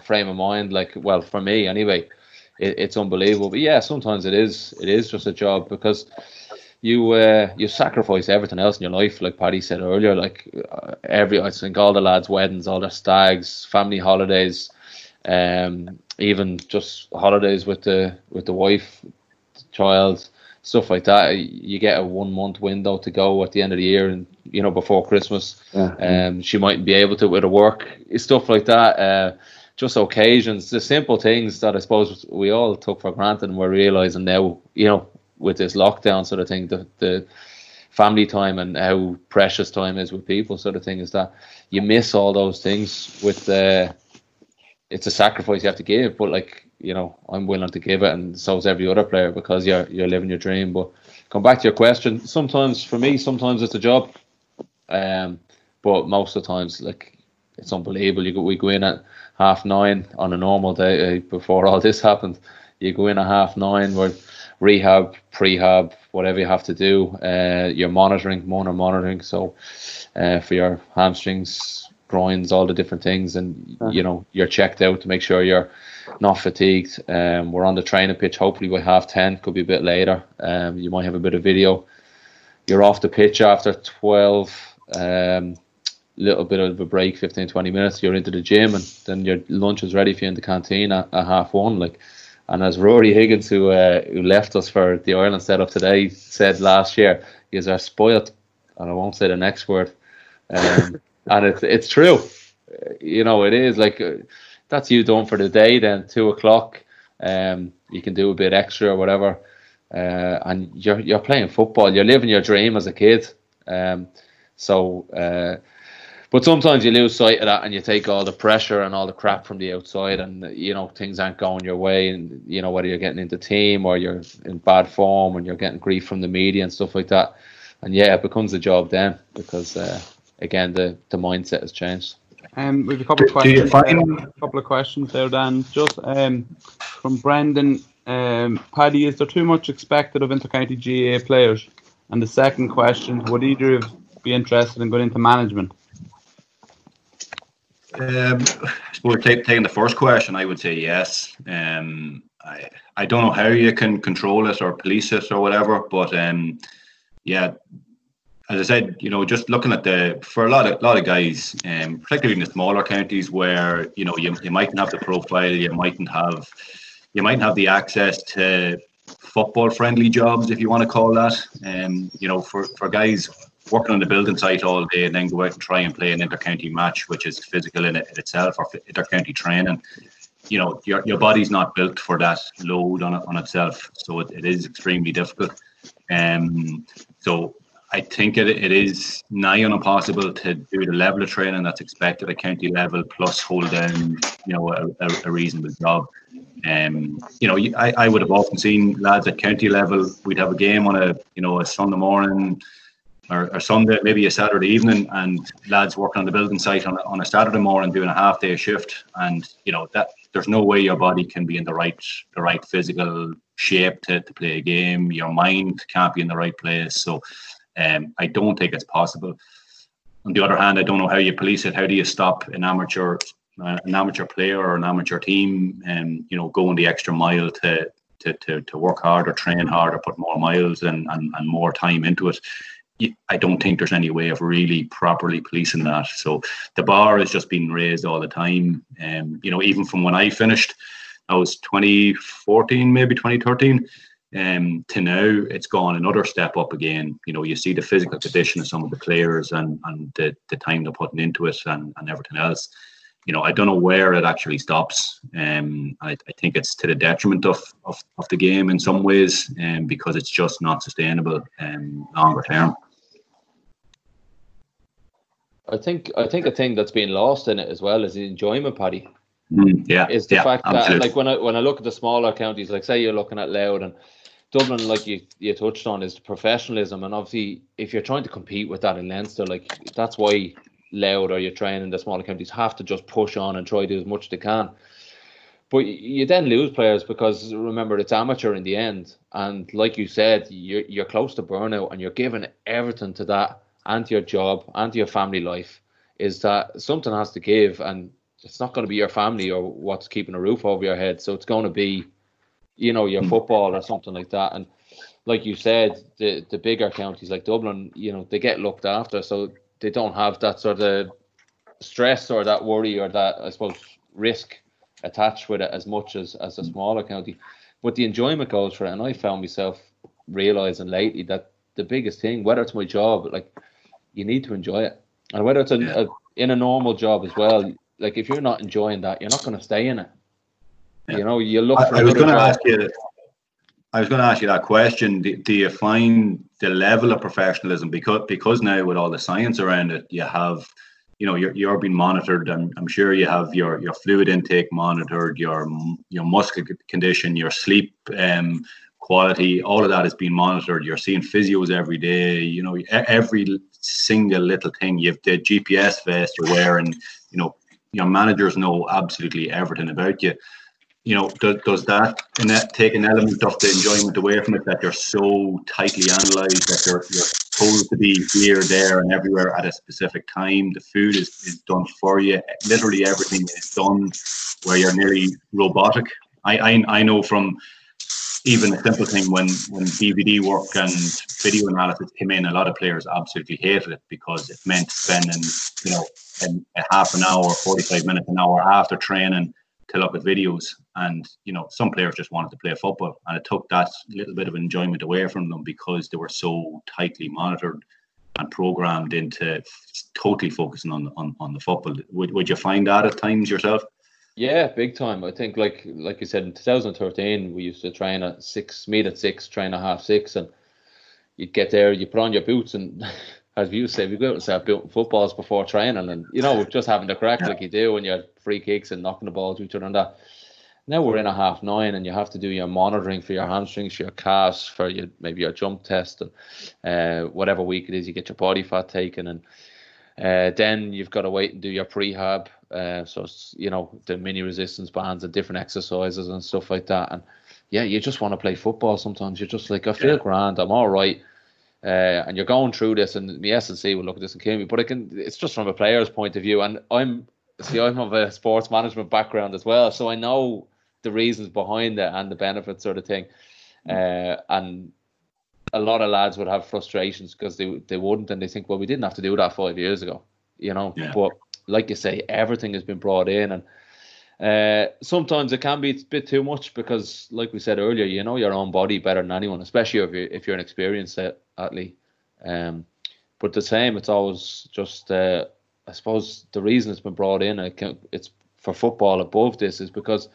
frame of mind, like well, for me anyway it, it's unbelievable. But yeah, sometimes it is it is just a job because you uh, you sacrifice everything else in your life, like Paddy said earlier. Like uh, every I think all the lads' weddings, all their stags, family holidays, um, even just holidays with the with the wife, the child, stuff like that. You get a one month window to go at the end of the year, and you know before Christmas. Yeah. Um, she mightn't be able to with her work, stuff like that. Uh, just occasions, the simple things that I suppose we all took for granted, and we're realizing now, you know, with this lockdown sort of thing, the the family time and how precious time is with people, sort of thing, is that you miss all those things with the. It's a sacrifice you have to give, but like you know, I'm willing to give it, and so is every other player because you're you're living your dream. But come back to your question. Sometimes for me, sometimes it's a job, um, but most of the times, like it's unbelievable. You go, we go in at half nine on a normal day uh, before all this happened. You go in at half nine where rehab, prehab, whatever you have to do. Uh, you're monitoring, more monitoring. So uh, for your hamstrings, groins, all the different things, and you know you're checked out to make sure you're not fatigued. Um, we're on the training pitch. Hopefully by half ten, could be a bit later. Um, you might have a bit of video. You're off the pitch after twelve. Um, little bit of a break, 15, 20 minutes, you're into the gym and then your lunch is ready for you in the canteen at, at half one. Like, and as Rory Higgins, who uh, who left us for the Ireland setup today, said last year, is are spoilt, and I won't say the next word. Um, <laughs> and it's it's true, you know, it is like uh, that's you done for the day. Then two o'clock, um, you can do a bit extra or whatever, uh, and you're you're playing football. You're living your dream as a kid. Um, so uh, but sometimes you lose sight of that and you take all the pressure and all the crap from the outside and you know things aren't going your way and you know whether you're getting into team or you're in bad form and you're getting grief from the media and stuff like that and yeah it becomes a job then because uh, again the the mindset has changed um, we have a couple of questions. a couple of questions there, Dan. Just um, from Brendan, um, Paddy, is there too much expected of intercounty GAA players? And the second question: Would either of be interested in going into management? Um, I suppose taking the first question, I would say yes. Um, I I don't know how you can control it or police it or whatever, but um, yeah, as I said, you know, just looking at the for a lot of lot of guys, um, particularly in the smaller counties where you know you, you mightn't have the profile, you mightn't have you mightn't have the access to football friendly jobs if you want to call that. Um, you know, for for guys working on the building site all day and then go out and try and play an inter-county match, which is physical in, it, in itself, or inter-county training. You know, your, your body's not built for that load on, on itself, so it, it is extremely difficult. Um, so I think it, it is nigh on impossible to do the level of training that's expected at county level, plus hold down, you know, a, a, a reasonable job. Um, you know, I, I would have often seen lads at county level. We'd have a game on a, you know, a Sunday morning or, or Sunday, maybe a Saturday evening, and lads working on the building site on a, on a Saturday morning doing a half day shift, and you know that there's no way your body can be in the right the right physical shape to, to play a game. Your mind can't be in the right place. So um, I don't think it's possible. On the other hand, I don't know how you police it. How do you stop an amateur uh, an amateur player or an amateur team and you know going the extra mile to to, to, to work harder, train harder, put more miles and, and, and more time into it. I don't think there's any way of really properly policing that. So the bar has just been raised all the time. Um, you know, even from when I finished, I was 2014, maybe 2013. Um, to now, it's gone another step up again. You know, you see the physical condition of some of the players and, and the, the time they're putting into it and, and everything else you know, I don't know where it actually stops. Um, I, I think it's to the detriment of, of, of the game in some ways, um, because it's just not sustainable um, longer term. I think I think a thing that's been lost in it as well is the enjoyment, Paddy. Mm, yeah, is the yeah, fact absolutely. that like when I when I look at the smaller counties, like say you're looking at Louth and Dublin, like you you touched on, is the professionalism, and obviously if you're trying to compete with that in Leinster, like that's why Louth or you're training the smaller counties have to just push on and try to do as much as they can. But you then lose players because remember it's amateur in the end, and like you said, you're you're close to burnout and you're giving everything to that and to your job and to your family life. Is that something has to give, and it's not going to be your family or what's keeping a roof over your head. So it's going to be, you know, your hmm. football or something like that. And like you said, the the bigger counties like Dublin, you know, they get looked after. So they don't have that sort of stress or that worry or that I suppose risk attached with it as much as as a hmm. smaller county. But the enjoyment goes for it, and I found myself realizing lately that the biggest thing, whether it's my job, like you need to enjoy it, and whether it's a, a in a normal job as well. Like if you're not enjoying that, you're not going to stay in it. You know, you look for I, I was going to ask you. I was going to ask you that question. Do, do you find the level of professionalism because because now with all the science around it, you have, you know, you're you're being monitored. I'm, I'm sure you have your your fluid intake monitored, your your muscle condition, your sleep um, quality. All of that is being monitored. You're seeing physios every day. You know, every single little thing. You have the GPS vest you're wearing. You know, your managers know absolutely everything about you you know, does, does that and that take an element of the enjoyment away from it that you're so tightly analysed that you're you're supposed to be here, there, and everywhere at a specific time. The food is, is done for you. Literally everything is done where you're nearly robotic. I I, I know from even a simple thing when when DVD work and video analysis came in, a lot of players absolutely hated it because it meant spending you know a half an hour, forty five minutes, an hour after training to look at videos. And you know, some players just wanted to play football, and it took that little bit of enjoyment away from them because they were so tightly monitored and programmed into totally focusing on on, on the football. Would would you find that at times yourself? Yeah, big time. I think like like you said in 2013 we used to train at six, meet at six, train at half six, and you'd get there, you put on your boots, and <laughs> as you say, we go out and start building footballs before training, and you know just having the crack like you do when you're free kicks and knocking the ball to each other and that. Now we're in a half nine, and you have to do your monitoring for your hamstrings, your calves, for your maybe your jump test, and uh, whatever week it is, you get your body fat taken, and uh, then you've got to wait and do your prehab. Uh, so it's, you know the mini resistance bands and different exercises and stuff like that. And yeah, you just want to play football. Sometimes you're just like, I feel Yeah. grand. I'm all right. Uh, and you're going through this, and the S and C will look at this and kill me. But I can. It's just from a player's point of view, and I'm see, I'm of a sports management background as well, so I know the reasons behind it and the benefits sort of thing. Uh, and a lot of lads would have frustrations because they they wouldn't, and they think, well, we didn't have to do that five years ago, you know. Yeah. But like you say, everything has been brought in, and uh, sometimes it can be a bit too much because, like we said earlier, you know your own body better than anyone, especially if you're if you're an experienced athlete. Um, but the same, it's always just uh, I suppose the reason it's been brought in, it can, it's for football above this, is because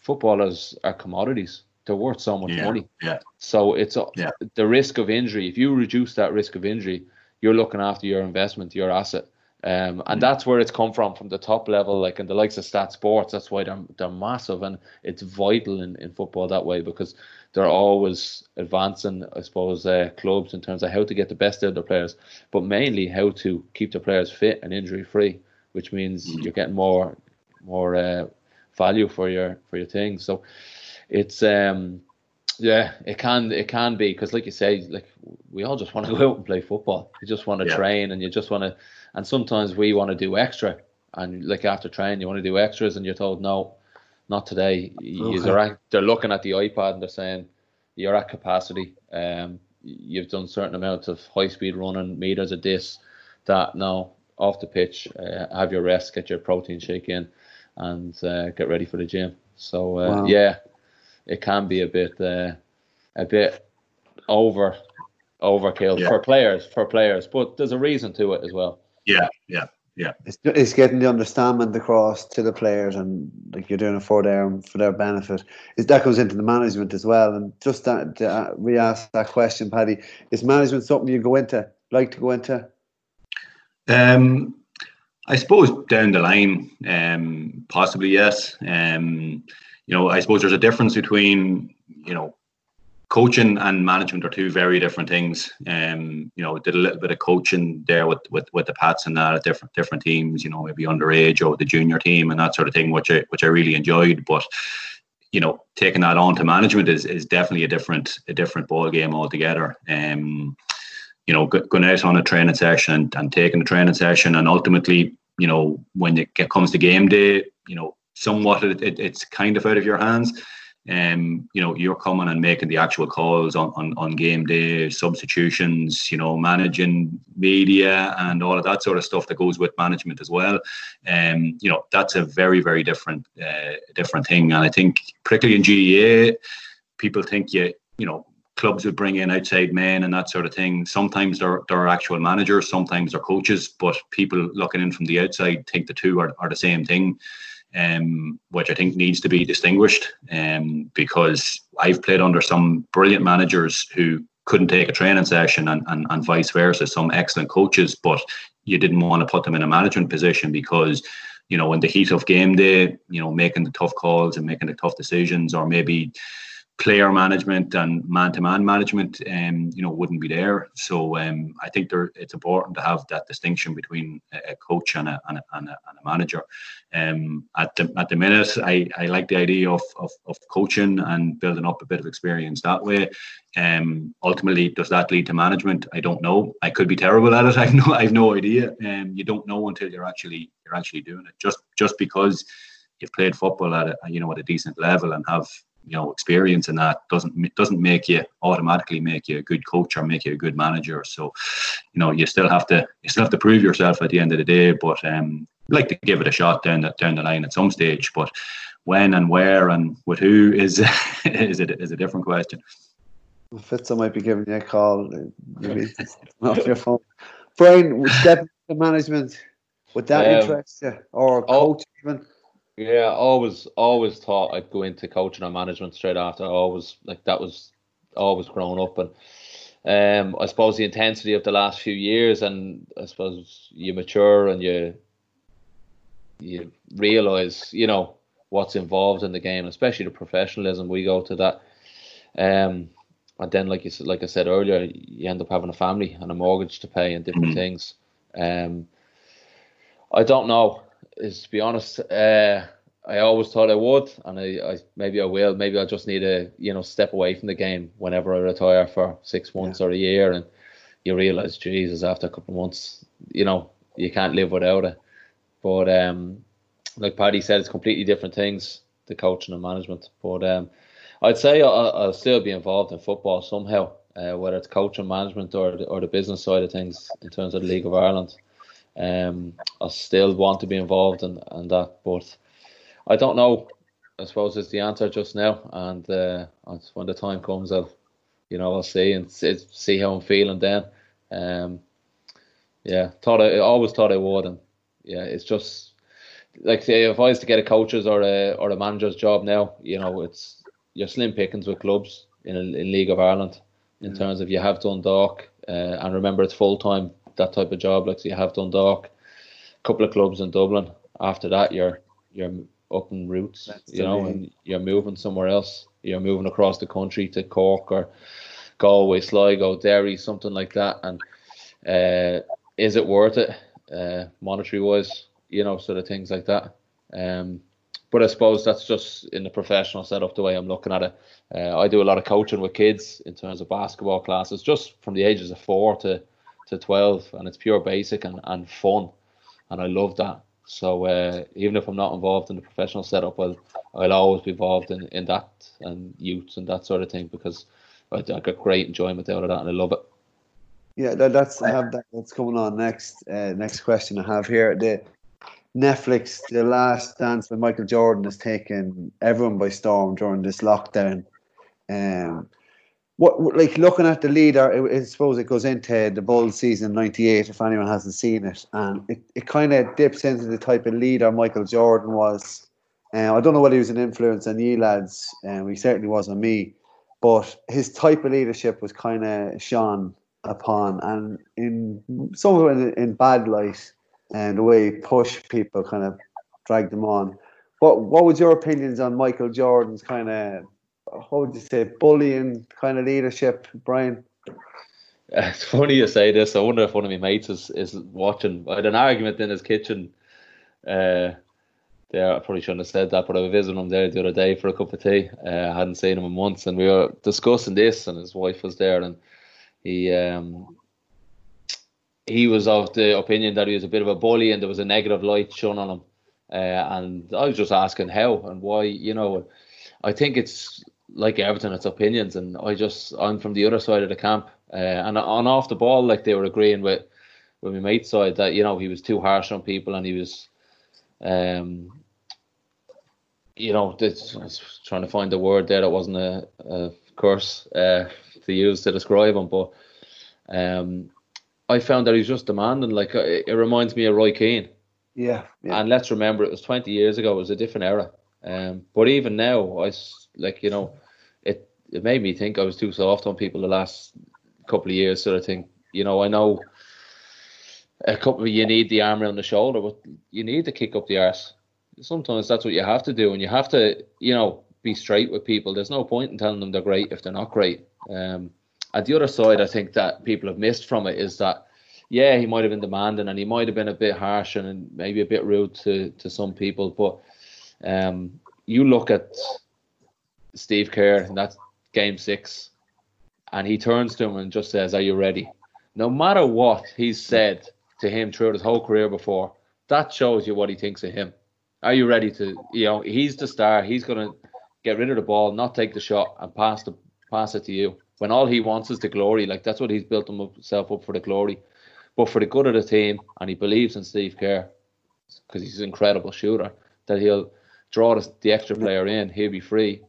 footballers are commodities. They're worth so much Yeah, money. yeah. So it's a- Yeah. the risk of injury. If you reduce that risk of injury, you're looking after your investment, your asset. Um, and that's where it's come from, from the top level, like in the likes of STATSports. That's why they're, they're massive and it's vital in, in football that way because they're always advancing, I suppose, uh, clubs in terms of how to get the best out of their players, but mainly how to keep the players fit and injury free, which means you're getting more more uh, value for your for your thing. So it's um yeah, it can it can be because like you say, like we all just want to <laughs> go out and play football. You just want to yeah. train and you just want to, and sometimes we want to do extra. And like after training, you want to do extras, and you're told no, not today. Okay. At, they're looking at the iPad and they're saying you're at capacity. Um, you've done certain amounts of high speed running, meters of this, that. Now off the pitch, uh, have your rest, get your protein shake in, and uh, get ready for the gym. So uh, wow. yeah, it can be a bit uh, a bit over overkill yeah. for players for players, but there's a reason to it as well. Yeah, yeah. Yeah, it's, it's getting the understanding across to the players, and like you're doing it for their for their benefit. Is that goes into the management as well? And just that uh, we asked that question, Paddy. Is management something you go into, like to go into? Um, I suppose down the line, um, possibly yes. Um, you know, I suppose there's a difference between you know coaching and management are two very different things. Um, you know, did a little bit of coaching there with with, with the Pats and that at different different teams. You know, maybe underage or the junior team and that sort of thing, which I which I really enjoyed. But you know, taking that on to management is is definitely a different a different ball game altogether. Um, you know, going out on a training session and, and taking the training session, and ultimately, you know, when it comes to game day, you know, somewhat it, it, it's kind of out of your hands um, you know, you're coming and making the actual calls on, on, on game day, substitutions, you know, managing media and all of that sort of stuff that goes with management as well. Um, you know, that's a very, very different uh, different thing. And I think particularly in GAA, people think you, you know, clubs would bring in outside men and that sort of thing. Sometimes they're, they're actual managers, sometimes they're coaches, but people looking in from the outside think the two are, are the same thing um, which I think needs to be distinguished um, because I've played under some brilliant managers who couldn't take a training session and, and, and vice versa, some excellent coaches, but you didn't want to put them in a management position because you know in the heat of game day you know making the tough calls and making the tough decisions or maybe player management and man-to-man management, um, you know, wouldn't be there. So um, I think there, it's important to have that distinction between a, coach and a, and a, and a, and a manager. Um, at the at the minute, I, I like the idea of, of, of coaching and building up a bit of experience that way. Um, ultimately, does that lead to management? I don't know. I could be terrible at it. <laughs> I've no I've no idea. Um, you don't know until you're actually you're actually doing it. Just just because you've played football at a you know at a decent level and have you know experience in that doesn't doesn't make you automatically make you a good coach or make you a good manager. So, you know, you still have to you still have to prove yourself at the end of the day. But um, like to give it a shot down the down the line at some stage. But when and where and with who is <laughs> is it is a different question. Fitzo might be giving you a call. Maybe off your phone. Brian, step into management. Would that um, interest you, or coach oh, even? Yeah, always, always thought I'd go into coaching and management straight after. I always like that was always growing up, and um, I suppose the intensity of the last few years, and I suppose you mature and you you realize, you know, what's involved in the game, especially the professionalism. We go to that, um, and then like you said, like I said earlier, you end up having a family and a mortgage to pay and different mm-hmm. things. Um, I don't know is to be honest, uh, I always thought I would, and I, I, maybe I will. Maybe I just need to you know step away from the game whenever I retire for six months yeah. or a year, and you realize, Jesus, after a couple of months, you know, you can't live without it. But um, like Paddy said, it's completely different things, the coaching and management. But um, I'd say I'll, I'll, still be involved in football somehow, uh, whether it's coaching management or the, or the business side of things in terms of the League of Ireland. Um, I still want to be involved in, in that, but I don't know. I suppose is the answer just now, and uh, when the time comes, I'll, you know, I'll see and see how I'm feeling then. Um, yeah, thought I, I always thought I would, and yeah, it's just like say if I was to get a coach's or a or a manager's job now, you know, it's you're slim pickings with clubs in a, in League of Ireland in mm. terms of you have Dundalk, uh, and remember it's full time that type of job. Like so you have Dundalk, a couple of clubs in Dublin. After that, you're you're up in routes, That's you know, and you're moving somewhere else. You're moving across the country to Cork or Galway, Sligo, Derry, something like that. And uh, is it worth it, uh, monetary wise? You know, sort of things like that. Um, but I suppose that's just in the professional setup the way I'm looking at it. Uh, I do a lot of coaching with kids in terms of basketball classes, just from the ages of four to, to 12, and it's pure basic and, and fun. And I love that. So uh, even if I'm not involved in the professional setup, I'll, I'll always be involved in, in that and youth and that sort of thing because I, I get great enjoyment out of that and I love it. Yeah, that, that's I have that. That's coming on next. Uh, next question I have here. The Netflix, The Last Dance by Michael Jordan has taken everyone by storm during this lockdown. Um, what like looking at the leader, I suppose it goes into the Bulls season '98. If anyone hasn't seen it, and it, it kind of dips into the type of leader Michael Jordan was. Uh, I don't know whether he was an influence on you lads, and um, he certainly was on me. But his type of leadership was kind of shone upon, and in some of it in, in bad light and the way he pushed people, kind of dragged them on. What what was your opinions on Michael Jordan's kind of how would you say bullying kind of leadership, Brian? <laughs> It's funny you say this. I wonder if one of my mates is, is watching. I had an argument in his kitchen. Uh, there, I probably shouldn't have said that, but I was visiting him there the other day for a cup of tea. Uh, I hadn't seen him in months, and we were discussing this, and his wife was there, and he um, he was of the opinion that he was a bit of a bully and there was a negative light shone on him. Uh, and I was just asking how and why, you know. I think it's like everything, it's opinions, and I just I'm from the other side of the camp, uh, and on off the ball, like they were agreeing with with my mate's side that you know he was too harsh on people and he was, um, you know, this, I was trying to find the word there that wasn't a, a curse uh, to use to describe him, but um, I found that he's just demanding. Like uh, it, reminds me of Roy Keane. Yeah, yeah, And let's remember, it was 20 years ago. It was a different era. Um, but even now, I like you know, it it made me think I was too soft on people the last couple of years. So I think You know, I know a couple. of, You need the arm around the shoulder, but you need to kick up the arse. Sometimes that's what you have to do, and you have to, you know, be straight with people. There's no point in telling them they're great if they're not great. Um, at the other side, I think that people have missed from it is that, yeah, he might have been demanding and he might have been a bit harsh and maybe a bit rude to, to some people. But um, you look at Steve Kerr in that game six, and he turns to him and just says, Are you ready? No matter what he's said to him throughout his whole career before, that shows you what he thinks of him. Are you ready to, you know, he's the star. He's going to get rid of the ball, not take the shot, and pass the pass it to you when all he wants is the glory. Like that's what he's built himself up for the glory, but for the good of the team, and he believes in Steve Kerr because he's an incredible shooter. That he'll draw the, the extra player in, he'll be free,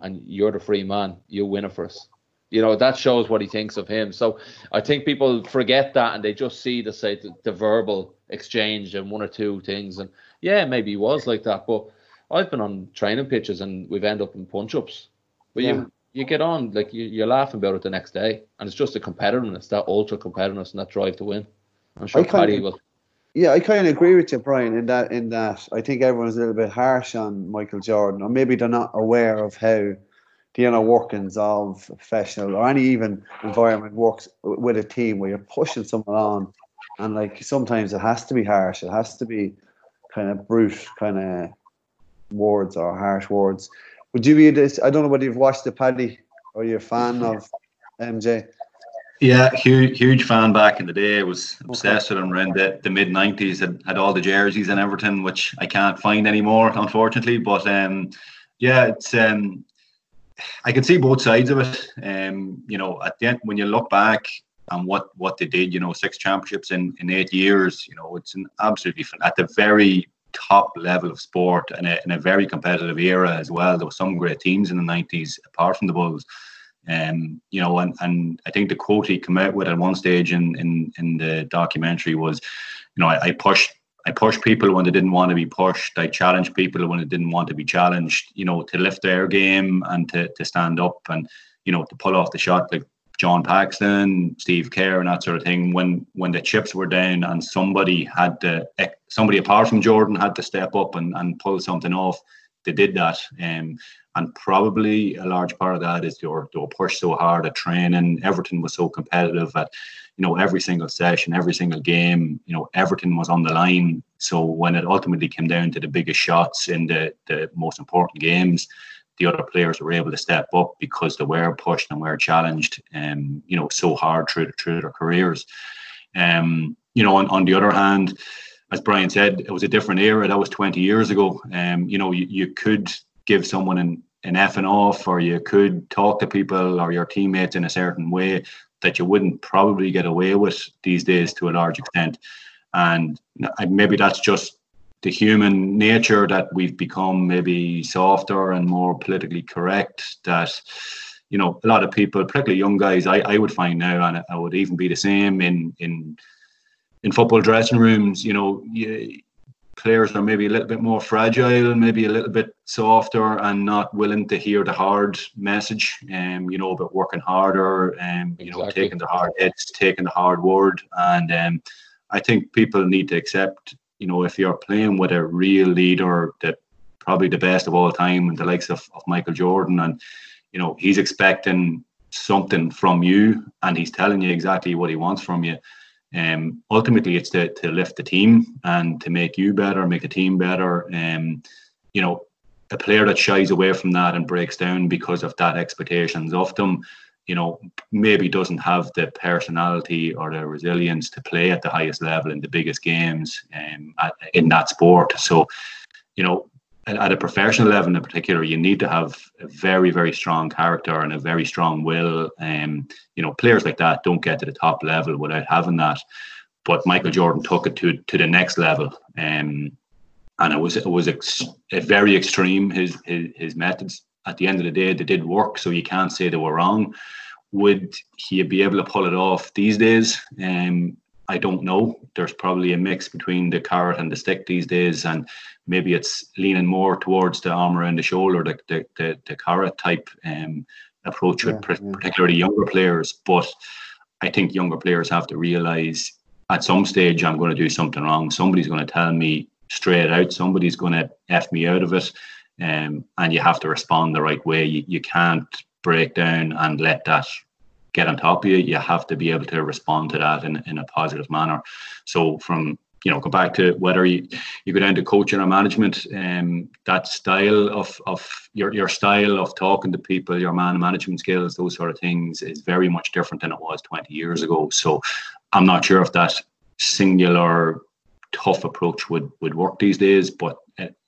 and you're the free man. You win it for us. You know that shows what he thinks of him. So I think people forget that and they just see the say the, the verbal exchange and one or two things. And yeah, maybe he was like that, but I've been on training pitches and we've ended up in punch ups. But yeah. you you get on like you, you're laughing about it the next day, and it's just the competitiveness, that ultra competitiveness, and that drive to win. I'm sure Paddy will. Yeah, I kind of agree with you, Brian. In that, in that, I think everyone's a little bit harsh on Michael Jordan, or maybe they're not aware of how the inner workings of professional or any even environment works with a team where you're pushing someone on, and like sometimes it has to be harsh. It has to be kind of brute, kind of words or harsh words. Would you be this? I don't know whether you've watched the Paddy or you're a fan of MJ. Yeah, huge, huge fan back in the day. I was obsessed okay. with him around the, the mid '90s. Had, had all the jerseys and everything, which I can't find anymore, unfortunately. But um, yeah, it's um, I can see both sides of it. Um, you know, at the end, when you look back on what what they did, you know, six championships in in eight years. You know, it's an absolutely at the very top level of sport and a, in a very competitive era as well. There were some great teams in the 90s, apart from the Bulls. Um, you know, and, and I think the quote he came out with at one stage in, in, in the documentary was, you know, I, I pushed I pushed people when they didn't want to be pushed. I challenged people when they didn't want to be challenged, you know, to lift their game and to, to stand up and, you know, to pull off the shot. Like John Paxson, Steve Kerr, and that sort of thing. When when the chips were down and somebody had to, somebody apart from Jordan had to step up and, and pull something off, they did that. Um, and probably a large part of that is they were, they were pushed so hard at training. Everton was so competitive at, you know, every single session, every single game, you know, Everton was on the line. So when it ultimately came down to the biggest shots in the, the most important games, the other players were able to step up because they were pushed and were challenged, um, you know, so hard through, through their careers. Um, you know, on, on the other hand, as Brian said, it was a different era. That was 20 years ago. Um, you know, you, you could give someone an, an F and off, or you could talk to people or your teammates in a certain way that you wouldn't probably get away with these days to a large extent. And maybe that's just the human nature that we've become maybe softer and more politically correct that you know a lot of people particularly young guys i, I would find now and i would even be the same in in in football dressing rooms you know you, players are maybe a little bit more fragile maybe a little bit softer and not willing to hear the hard message um you know about working harder and um, you exactly. know taking the hard hits taking the hard word and um i think people need to accept you know, if you're playing with a real leader that probably the best of all time and the likes of, of Michael Jordan and you know, he's expecting something from you and he's telling you exactly what he wants from you. Um, ultimately it's to, to lift the team and to make you better, make the team better. Um, you know, a player that shies away from that and breaks down because of that expectations of them you know, maybe doesn't have the personality or the resilience to play at the highest level in the biggest games um, at, in that sport. So, you know, at, a professional level in particular, you need to have a very, very strong character and a very strong will. Um, you know, players like that don't get to the top level without having that. But Michael Jordan took it to to the next level. Um, and it was it was ex- very extreme his, his his methods at the end of the day, they did work, so you can't say they were wrong. Would he be able to pull it off these days? Um, I don't know. There's probably a mix between the carrot and the stick these days, and maybe it's leaning more towards the arm around the shoulder, the the, the, the carrot type um, approach with yeah, yeah. particularly younger players. But I think younger players have to realize at some stage I'm going to do something wrong. Somebody's going to tell me straight out. Somebody's going to f me out of it um, and you have to respond the right way. You, you can't break down and let that get on top of you. You have to be able to respond to that in, in a positive manner. So from you know, go back to whether you, you go down to coaching or management, um, that style of, of your, your style of talking to people, your man management skills, those sort of things is very much different than it was 20 years ago. So I'm not sure if that singular tough approach would, would work these days, but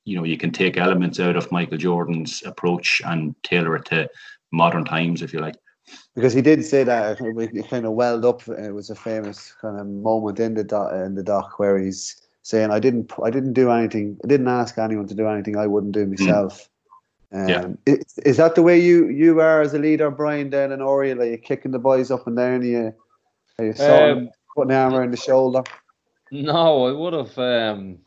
you know you can take elements out of Michael Jordan's approach and tailor it to modern times, if you like. Because he did say that it kind of welled up. It was a famous kind of moment in the doc, in the doc where he's saying, "I didn't, I didn't do anything. I didn't ask anyone to do anything I wouldn't do hmm. myself." Um, yeah. Is, is, that the way you you are as a leader, Brian? Then and Oriel, are you kicking the boys up and down? Are you, are you um, putting the arm around the shoulder? No, I would have. Um,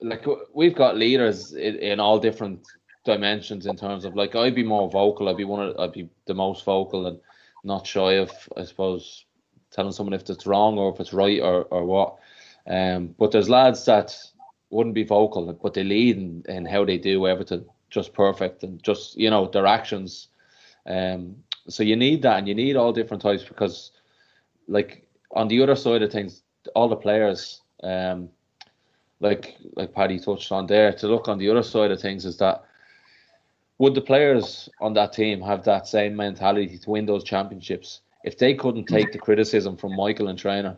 like we've got leaders in, in, all different dimensions in terms of like I'd be more vocal. I'd be one of I'd be the most vocal and not shy of I suppose telling someone if it's wrong or if it's right or or what. Um, but there's lads that wouldn't be vocal, but they lead in, in how they do everything just perfect and just you know their actions. Um, so you need that and you need all different types because like on the other side of things, all the players. Um, like like Paddy touched on there, to look on the other side of things is that would the players on that team have that same mentality to win those championships if they couldn't take the criticism from Michael and trainer?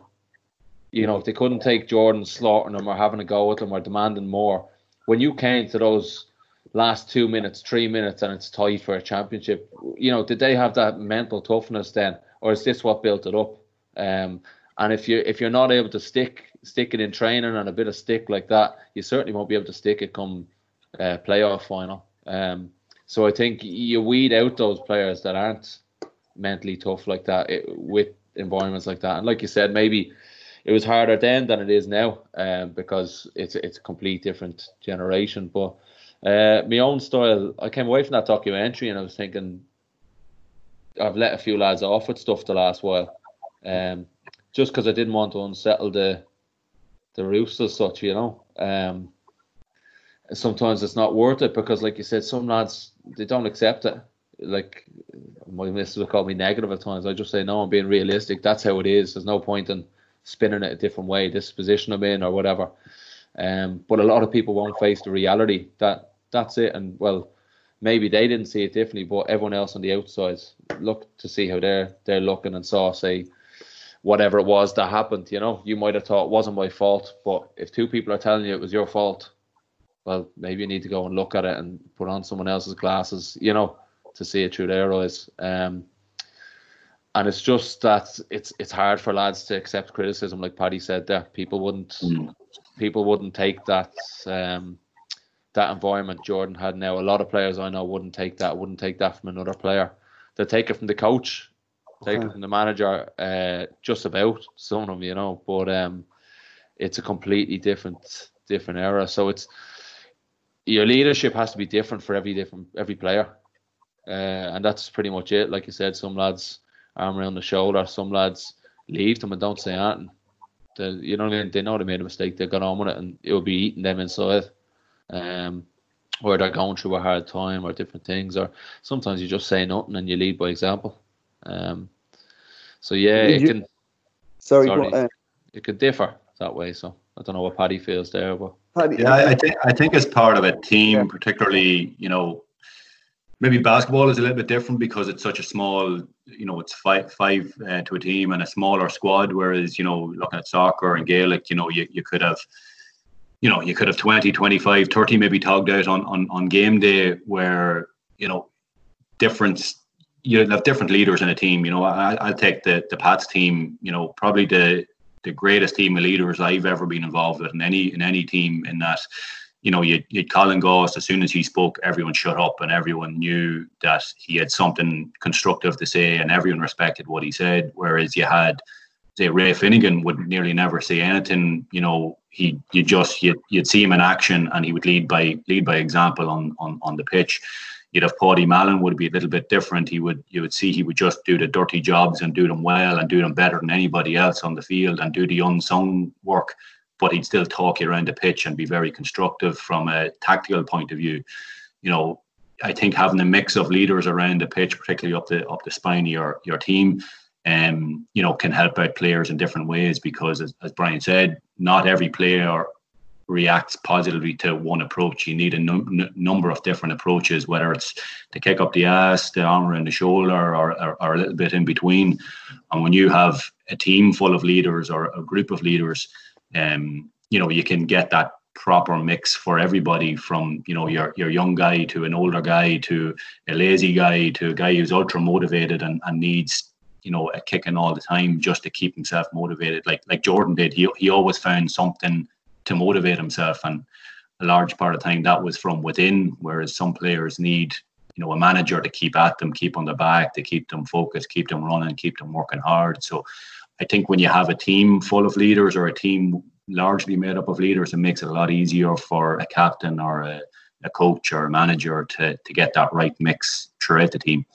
You know, if they couldn't take Jordan slaughtering them or having a go at them or demanding more, when you came to those last two minutes, three minutes, and it's tight for a championship, you know, did they have that mental toughness then, or is this what built it up? Um, and if you if you're not able to stick stick it in training and a bit of stick like that, you certainly won't be able to stick it come uh, playoff final. Um, so I think you weed out those players that aren't mentally tough like that it, with environments like that. And like you said, maybe it was harder then than it is now um, because it's it's a complete different generation. But uh, my own style, I came away from that documentary and I was thinking I've let a few lads off with stuff the last while. Um, just because I didn't want to unsettle the the roofs as such, you know. Um, sometimes it's not worth it because, like you said, some lads they don't accept it. Like my missus will call me negative at times. I just say no, I'm being realistic. That's how it is. There's no point in spinning it a different way. This position I'm in or whatever. Um, but a lot of people won't face the reality that that's it. And well, maybe they didn't see it differently, but everyone else on the outside looked to see how they're they're looking and saw say whatever it was that happened. You know, you might have thought it wasn't my fault, but if two people are telling you it was your fault, well, maybe you need to go and look at it and put on someone else's glasses. You know, to see it through their eyes. Um, and it's just that it's it's hard for lads to accept criticism, like Paddy said there. People wouldn't mm. people wouldn't take that um, that environment Jordan had now. A lot of players I know wouldn't take that, wouldn't take that from another player. They take it from the coach, take okay. it from the manager, uh, just about some of them, you know. But um, it's a completely different different era. So it's your leadership has to be different for every different every player, uh, and that's pretty much it. Like you said, some lads arm around the shoulder, some lads leave them and don't say anything. They, you know, they know they made a mistake. They got on with it, and it will be eating them inside um, or they're going through a hard time or different things, or sometimes you just say nothing and you lead by example. Um, so yeah, it can. Sorry, sorry uh, it could differ that way. So I don't know what Paddy feels there, but yeah, I think I think as part of a team, yeah. particularly you know, maybe basketball is a little bit different because it's such a small, you know, it's five five uh, to a team and a smaller squad. Whereas you know, looking at soccer and Gaelic, you know, you, you could have you know, you could have 20, 25, 30 maybe togged out on, on, on game day where, you know, different, you have different leaders in a team. You know, I, I'll take the, the Pats team, you know, probably the, the greatest team of leaders I've ever been involved with in any, in any team in that, you know, you'd, you'd Colin Goss, as soon as he spoke, everyone shut up and everyone knew that he had something constructive to say and everyone respected what he said. Whereas you had, say, Ray Finnegan would nearly never say anything, you know, he you just you'd, you'd see him in action and he would lead by lead by example on on, on the pitch. You'd have Paddy Mallon would be a little bit different. He would you would see he would just do the dirty jobs and do them well and do them better than anybody else on the field and do the unsung work. But he'd still talk you around the pitch and be very constructive from a tactical point of view. You know, I think having a mix of leaders around the pitch, particularly up the up the spine of your your team, um, you know, can help out players in different ways because, as, as Brian said, not every player reacts positively to one approach. You need a num- number of different approaches, whether it's to kick up the ass, the arm around the shoulder, or, or, or, a little bit in between. And when you have a team full of leaders or a group of leaders, um, you know, you can get that proper mix for everybody from you know your your young guy to an older guy to a lazy guy to a guy who's ultra motivated and, and needs you know, a kicking all the time just to keep himself motivated. Like like Jordan did, he he always found something to motivate himself, and a large part of the time that was from within. Whereas some players need, you know, a manager to keep at them, keep on the back, to keep them focused, keep them running, keep them working hard. So, I think when you have a team full of leaders or a team largely made up of leaders, it makes it a lot easier for a captain or a, a coach or a manager to to get that right mix throughout the team.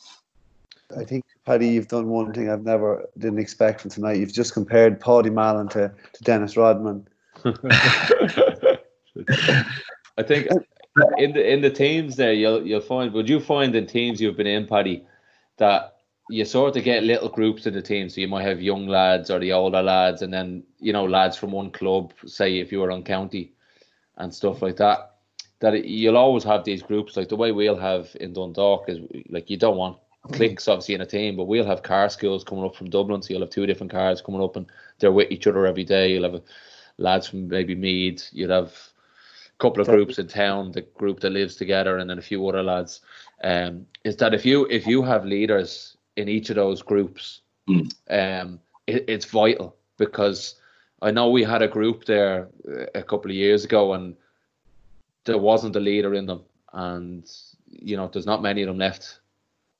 I think Paddy, you've done one thing I've never didn't expect from tonight. You've just compared Paddy Mallon to, to Dennis Rodman. I think in the in the teams there you'll you'll find would you find in teams you've been in, Paddy, that you sort of get little groups in the team. So you might have young lads or the older lads, and then you know lads from one club. Say if you were on county, and stuff like that. That you'll always have these groups. Like the way we'll have in Dundalk is like you don't want cliques obviously in a team, but we'll have car schools coming up from Dublin, so you'll have two different cars coming up and they're with each other every day. You'll have lads from maybe Meath, You'd have a couple of groups in town, the group that lives together, and then a few other lads. Um, is that if you if you have leaders in each of those groups, mm. um, it, it's vital because I know we had a group there a couple of years ago and there wasn't a leader in them, and you know there's not many of them left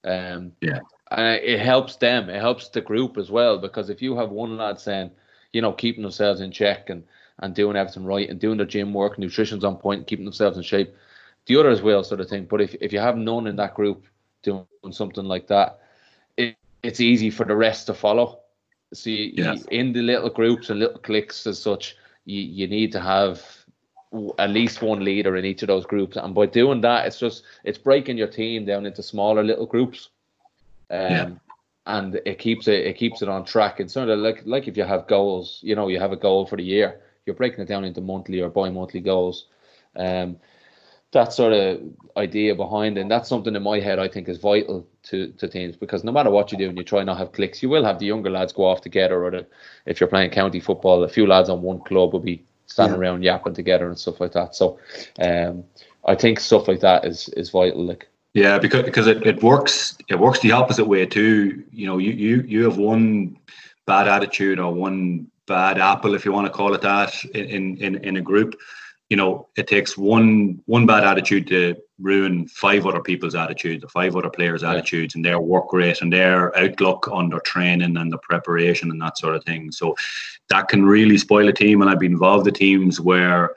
um, yeah. Uh, it helps them. It helps the group as well because if you have one lad saying, you know, keeping themselves in check and and doing everything right and doing their gym work, nutrition's on point, keeping themselves in shape, the others will sort of thing. But if if you have none in that group doing something like that, it, it's easy for the rest to follow. See, yes. in the little groups and little cliques as such, you, you need to have at least one leader in each of those groups, and by doing that, it's just it's breaking your team down into smaller little groups. Um, yeah. And it keeps it it keeps it on track. And sort of like like if you have goals, you know, you have a goal for the year, you're breaking it down into monthly or bi-monthly goals. Um, that sort of idea behind it. And that's something in my head I think is vital to, to teams because no matter what you do and you try not have clicks, you will have the younger lads go off together or the, if you're playing county football, a few lads on one club will be standing yeah. around yapping together and stuff like that. So um, I think stuff like that is is vital. Like yeah, because because it, it works it works the opposite way too. You know, you you you have one bad attitude or one bad apple, if you want to call it that, in in in a group you know, it takes one one bad attitude to ruin five other people's attitudes, or five other players' yeah. attitudes, and their work rate and their outlook on their training and the preparation and that sort of thing. So that can really spoil a team. And I've been involved in teams where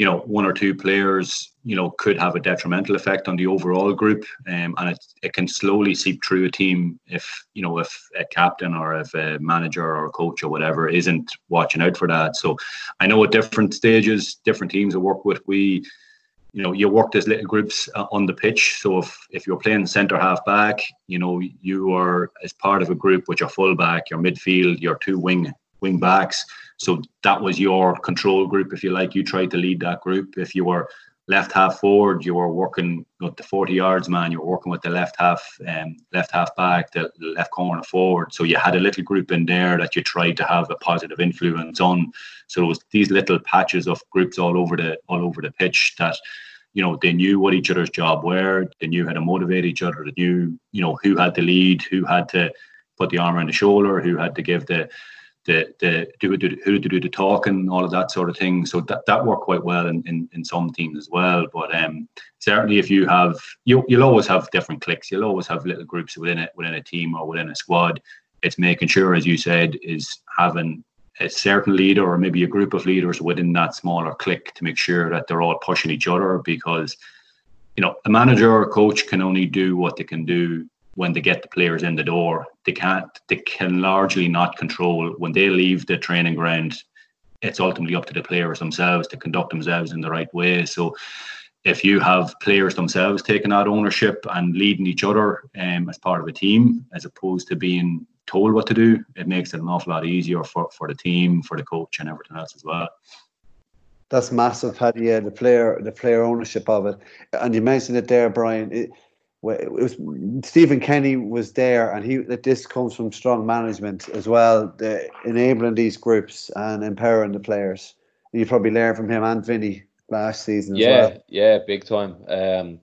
you know one or two players you know could have a detrimental effect on the overall group. Um, and it, it can slowly seep through a team if you know if a captain or if a manager or a coach or whatever isn't watching out for that. So i know at different stages different teams i work with. We you know you work as little groups uh, on the pitch. So if if you're playing center half back you know you are as part of a group with your full back your midfield your two wing wing backs so that was your control group, if you like. You tried to lead that group. If you were left half forward, you were working with the 40 yards man, you were working with the left half um, left half back, the left corner forward. So you had a little group in there that you tried to have a positive influence on. So it was these little patches of groups all over the all over the pitch that you know they knew what each other's job were, they knew how to motivate each other, they knew you know who had to lead, who had to put the arm around the shoulder, who had to give the the the do, who to do the talking, all of that sort of thing. So that, that worked quite well in, in, in some teams as well. But um, certainly, if you have you you'll always have different cliques. You'll always have little groups within it within a team or within a squad. It's making sure, as you said, is having a certain leader or maybe a group of leaders within that smaller clique to make sure that they're all pushing each other because you know a manager or a coach can only do what they can do when they get the players in the door. They can't. They can largely not control when they leave the training ground. It's ultimately up to the players themselves to conduct themselves in the right way. So, if you have players themselves taking that ownership and leading each other um, as part of a team, as opposed to being told what to do, it makes it an awful lot easier for, for the team, for the coach, and everything else as well. That's massive, Paddy. Yeah, the player, the player ownership of it, and you mentioned it there, Brian. It, it was Stephen Kenny was there, and he that this comes from strong management as well, the, enabling these groups and empowering the players. You probably learned from him and Vinny last season. Yeah, well. yeah, big time. Um,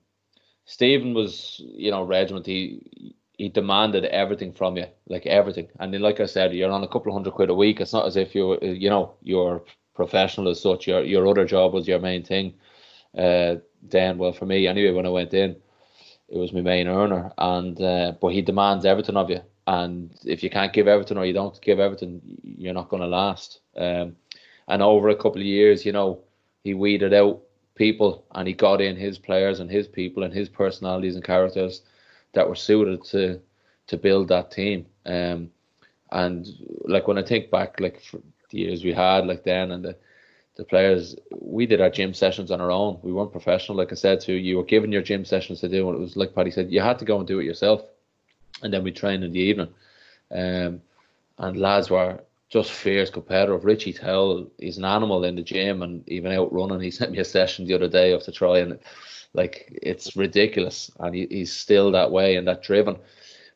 Stephen was, you know, regiment. He he demanded everything from you, like everything. And then, like I said, you're on a couple of hundred quid a week. It's not as if you, you know, you're professional as such. Your your other job was your main thing. Uh, then, well, for me anyway, when I went in it was my main earner, and uh, but he demands everything of you, and if you can't give everything or you don't give everything, you're not going to last. Um, and over a couple of years, you know, he weeded out people and he got in his players and his people and his personalities and characters that were suited to to build that team. Um, and like when I think back, like the years we had, like then and the the players, we did our gym sessions on our own. We weren't professional, like I said to you. You were given your gym sessions to do, and it was like Paddy said, you had to go and do it yourself. And then we trained in the evening. Um, and lads were just fierce competitive. Richie Towell, he's an animal in the gym and even out running. He <laughs> sent me a session the other day of to try, and like it's ridiculous. And he, he's still that way and that driven.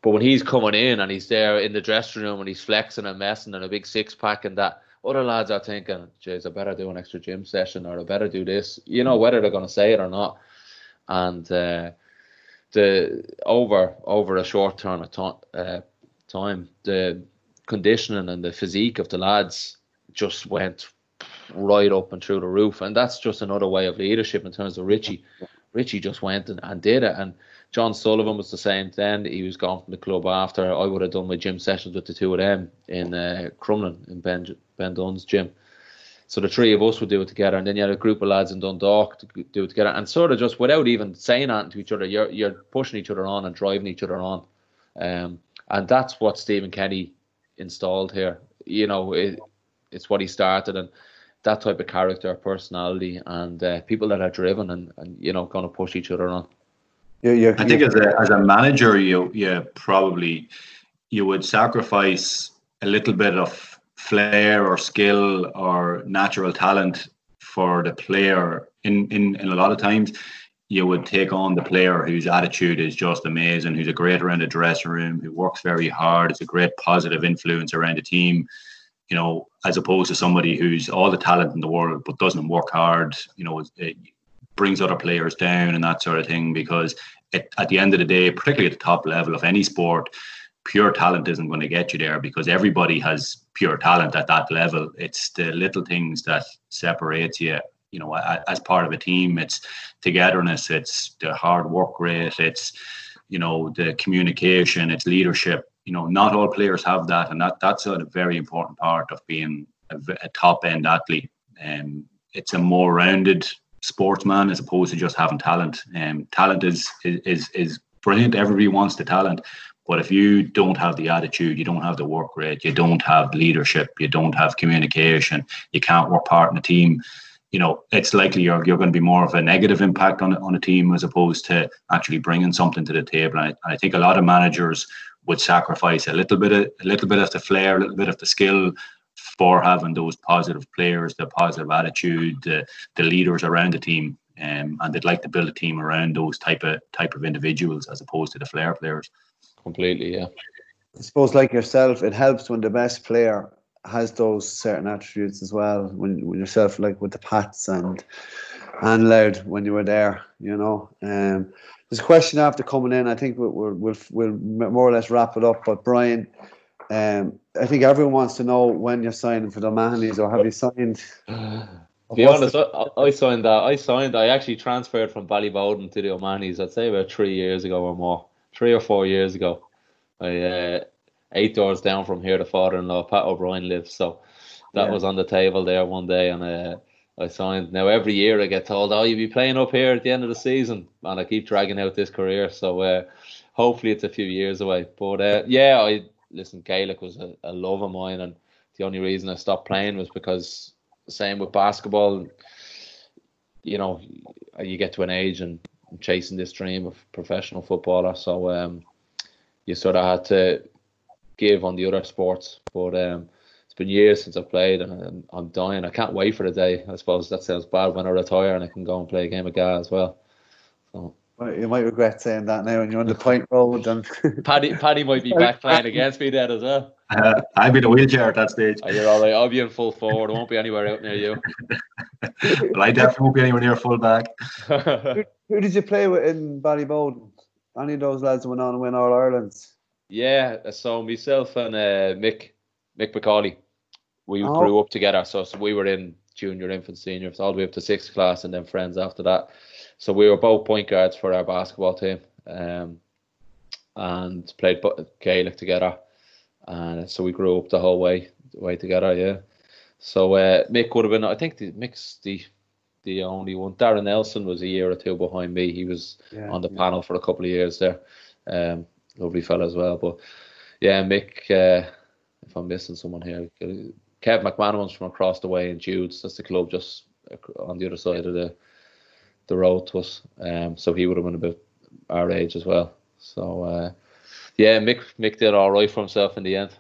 But when he's coming in and he's there in the dressing room and he's flexing and messing and a big six pack and that other lads are thinking, "Jeez, I better do an extra gym session or I better do this." You know whether they're going to say it or not. And uh, the over over a short term of time, uh, time, the conditioning and the physique of the lads just went right up and through the roof. And that's just another way of leadership in terms of Richie. Richie just went and, and did it. And John Sullivan was the same then. He was gone from the club after. I would have done my gym sessions with the two of them in uh, Crumlin in Ben, ben Dunne's gym. So the three of us would do it together, and then you had a group of lads in Dundalk to do it together, and sort of just without even saying anything to each other, you're you're pushing each other on and driving each other on, um, and that's what Stephen Kenny installed here. You know, it, it's what he started, and that type of character, personality, and uh, people that are driven and, and you know going to push each other on. Yeah, yeah. I think as a as a manager, you you probably you would sacrifice a little bit of flair or skill or natural talent for the player. In in, in a lot of times, you would take on the player whose attitude is just amazing, who's a great around the dressing room, who works very hard, is a great positive influence around the team you know, as opposed to somebody who's all the talent in the world but doesn't work hard, you know, it brings other players down and that sort of thing. Because it, at the end of the day, particularly at the top level of any sport, pure talent isn't going to get you there because everybody has pure talent at that level. It's the little things that separates you. You know, as part of a team, it's togetherness, it's the hard work rate, it's you know the communication, it's leadership you know, not all players have that, and that that's a very important part of being a, a top end athlete. Um, it's a more rounded sportsman as opposed to just having talent. Um, talent is is is brilliant. Everybody wants the talent, but if you don't have the attitude, you don't have the work rate, you don't have leadership, you don't have communication, you can't work part in a team. You know, it's likely you're, you're going to be more of a negative impact on on a team as opposed to actually bringing something to the table. And I, I think a lot of managers would sacrifice a little bit of a little bit of the flair, a little bit of the skill for having those positive players, the positive attitude, the, the leaders around the team. Um, and they'd like to build a team around those type of type of individuals as opposed to the flair players. Completely, yeah. I suppose like yourself, it helps when the best player has those certain attributes as well. When when yourself like with the Pats and and Louth when you were there, you know. Um, there's a question after coming in. I think we'll we'll, we'll more or less wrap it up. But Brian, um, I think everyone wants to know when you're signing for the Mahonies, or have you signed? To <sighs> be honest, I, I, signed that. I signed. I actually transferred from Ballyboden to the O'Mahony's. I'd say about three years ago or more, three or four years ago. I uh, eight doors down from here, the father-in-law Pat O'Brien lives, so that yeah. was on the table there one day, and uh, I signed. Now every year I get told, "Oh, you'll be playing up here at the end of the season," and I keep dragging out this career. So uh, hopefully it's a few years away. But uh, yeah, I listen. Gaelic was a, a, love of mine, and the only reason I stopped playing was because same with basketball. You know, you get to an age and chasing this dream of professional footballer, so um, you sort of had to give on the other sports, but. Um, it's been years since I've played and I'm dying. I can't wait for the day. I suppose that sounds bad when I retire and I can go and play a game of GAA as well. So. Well, you might regret saying that now when you're on the point road. And <laughs> Paddy, Paddy might be back playing against me then as well. Uh, I'll be in a wheelchair at that stage. Oh, you're all right. I'll be in full forward. I won't be anywhere out near you. <laughs> well, I definitely won't be anywhere near full back. <laughs> who, who, did you play with in Ballyboden? Any of those lads went on and win All Ireland's? Yeah, so myself and uh, Mick Mick Macauley. We oh. grew up together, so, so we were in junior, infant, seniors, all the way up to sixth class, and then friends after that. So we were both point guards for our basketball team, um, and played Gaelic together, and so we grew up the whole way way together. Yeah. So uh, Mick would have been, I think, the, Mick's the the only one. Darren Nelson was a year or two behind me. He was yeah, on the yeah. panel for a couple of years there. Um, lovely fella as well. But yeah, Mick. Uh, if I'm missing someone here. Kev McManamon's from across the way in Jude's. That's the club just on the other side of the the road to us. Um, so he would have been about our age as well. So uh, yeah, Mick Mick did all right for himself in the end.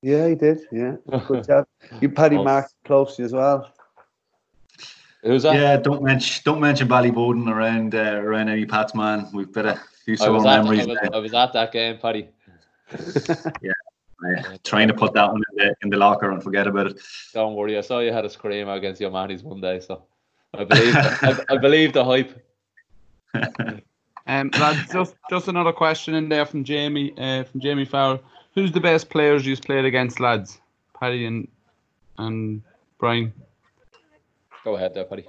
Yeah, he did. Yeah, <laughs> good job. You Paddy oh. Mark closely as well. Who's that? Yeah, don't mention don't mention Ballyboden around uh, around any Pats man. We've got a few sore memories. I was, I was at that game, Paddy. <laughs> yeah, trying to put that one in the, in the locker and forget about it. Don't worry, I saw you had a scream against your Mahonies one day, so I believe I, I, believe the hype. um, lads, just just another question in there from Jamie uh, from Jamie Farrell. Who's the best players you've played against, lads? Paddy and and Brian. Go ahead, there, Paddy.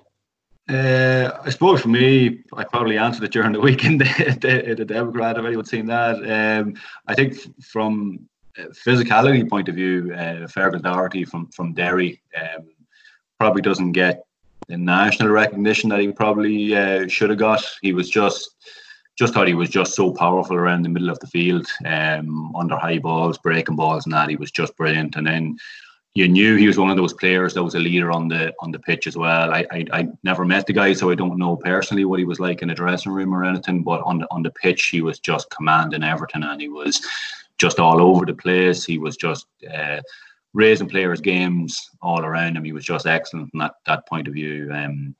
Uh, I suppose for me, I probably answered it during the weekend at the, <laughs> the Democrat. If anyone's seen that, um, I think from physicality point of view, uh, Fergal Doherty from from Derry um, probably doesn't get the national recognition that he probably uh, should have got. He was just just thought he was just so powerful around the middle of the field, um, under high balls, breaking balls, and that he was just brilliant. And then you knew he was one of those players that was a leader on the on the pitch as well. I, I I never met the guy, so I don't know personally what he was like in the dressing room or anything. But on the on the pitch, he was just commanding everything, and he was just all over the place. He was just uh, raising players' games all around him. He was just excellent from that that point of view. Um,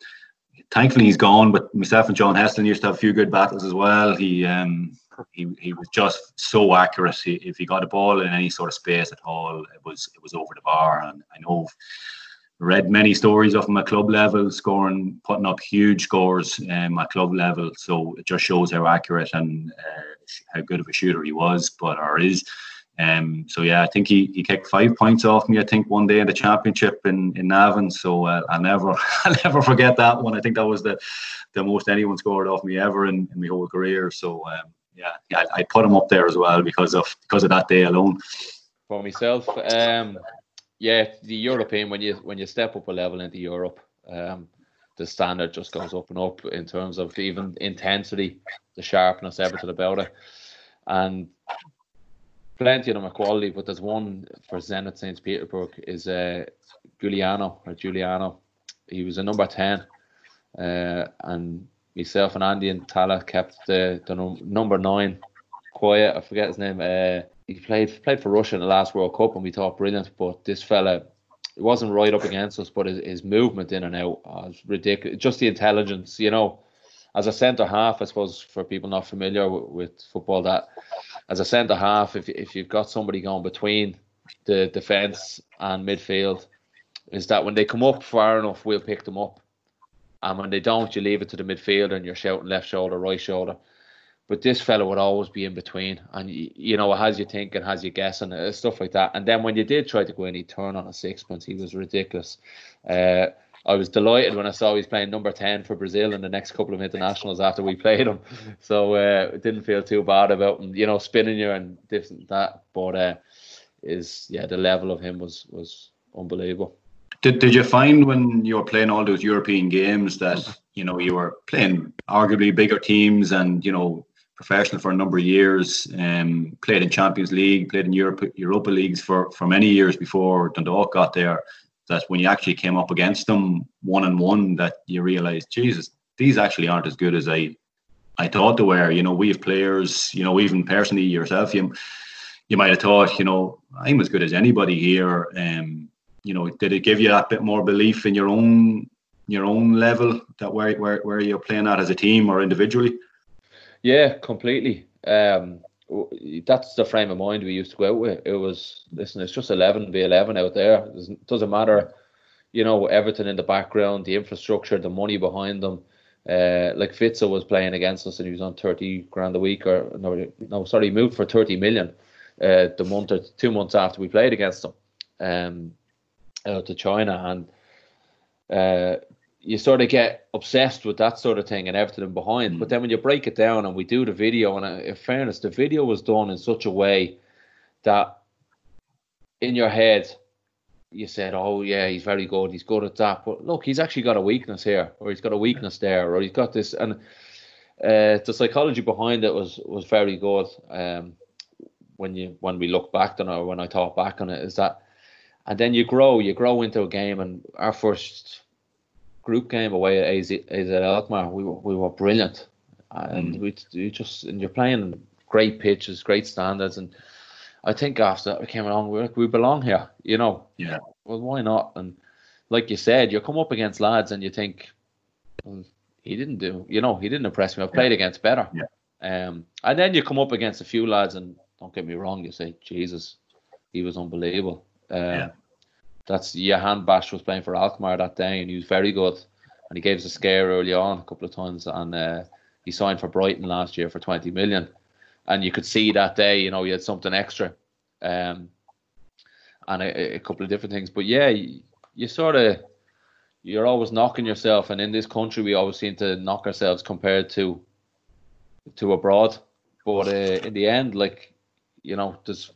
thankfully, he's gone. But myself and John Heslin used to have a few good battles as well. He um, he, he was just so accurate. He, if he got a ball in any sort of space at all, it was it was over the bar. And I know read many stories of him at club level, scoring, putting up huge scores um, at club level. So it just shows how accurate and uh, how good of a shooter he was, but or is. Um, so yeah, I think he, he kicked five points off me. I think one day in the championship in in Navan. So uh, I'll never <laughs> I'll never forget that one. I think that was the the most anyone scored off me ever in, in my whole career. So um, yeah, yeah, I put him up there as well because of because of that day alone. For myself, um, yeah, the European when you when you step up a level into Europe, um, the standard just goes up and up in terms of even intensity, the sharpness, everything about it, and plenty of them are quality. But there's one for Zenit Saint Petersburg is uh, Giuliano or Giuliano. He was a number ten, uh, and myself and Andy and Tala kept the, the num- number nine quiet. I forget his name. Uh, he played played for Russia in the last World Cup, and we thought brilliant. But this fella, it wasn't right up against us, but his, his movement in and out was ridiculous. Just the intelligence, you know. As a centre half, I suppose for people not familiar with, with football, that as a centre half, if if you've got somebody going between the defence and midfield, is that when they come up far enough, we'll pick them up and when they don't, you leave it to the midfielder and you're shouting left shoulder, right shoulder. But this fella would always be in between, and you know, it has you thinking, has you guessing, uh, stuff like that. And then when you did try to go in, he turned on a sixpence. He was ridiculous. Uh, I was delighted when I saw he's playing number 10 for Brazil in the next couple of internationals after we played him. <laughs> So uh, didn't feel too bad about him, you know, spinning you and this and that. But uh, is yeah, the level of him was was unbelievable. Did, did you find when you were playing all those European games that you know you were playing arguably bigger teams and you know professional for a number of years, um, played in Champions League, played in Europe, Europa leagues for for many years before Dundalk got there. That when you actually came up against them one on one, that you realised, Jesus, these actually aren't as good as I I thought they were. You know, we have players. You know, even personally yourself, you you might have thought, you know, I'm as good as anybody here. Um, you know, did it give you that bit more belief in your own your own level that where where where you're playing at as a team or individually? Yeah, completely. Um, that's the frame of mind we used to go out with. It was listen, it's just eleven be eleven out there. It doesn't matter, you know, everything in the background, the infrastructure, the money behind them. Uh, like Witsel was playing against us and he was on thirty grand a week, or no, no, sorry, he moved for thirty million. Uh, the month or two months after we played against them. Um, out to China, and uh, you sort of get obsessed with that sort of thing and everything behind. Mm. But then when you break it down and we do the video, and uh, in fairness, the video was done in such a way that in your head you said, "Oh yeah, he's very good. He's good at that." But look, he's actually got a weakness here, or he's got a weakness there, or he's got this, and uh, the psychology behind it was was very good. Um, when you when we look back on it, or when I thought back on it, is that and then you grow, you grow into a game. And our first group game away at AZ, AZ Alkmaar, we were, we were brilliant, and mm. we, we just and you're playing great pitches, great standards, and I think after that we came along, we like, we belong here, you know. Yeah. Well, why not? And like you said, you come up against lads, and you think, well, he didn't do, you know, he didn't impress me. I've played yeah. against better. Yeah. Um, and then you come up against a few lads, and don't get me wrong, you say, Jesus, he was unbelievable. Um, yeah. That's Jahanbakhsh was playing for Alkmaar that day, and he was very good. And he gave us a scare early on a couple of times, and uh, he signed for Brighton last year for 20 million. And you could see that day, you know, he had something extra, um, and a, a couple of different things. But yeah, you, you sort of you're always knocking yourself, and in this country, we always seem to knock ourselves compared to to abroad. But uh, in the end, like you know, there's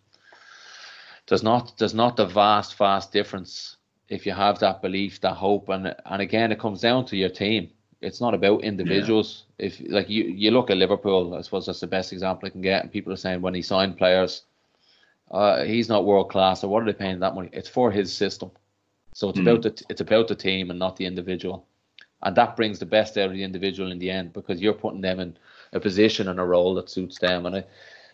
there's not there's not the vast vast difference if you have that belief, that hope, and and again, it comes down to your team. It's not about individuals. Yeah. If like you you look at Liverpool, I suppose that's the best example I can get. And people are saying when he signed players, uh, he's not world class, or what are they paying that money? It's for his system. So it's Mm. about the it's about the team and not the individual, and that brings the best out of the individual in the end because you're putting them in a position and a role that suits them. And I,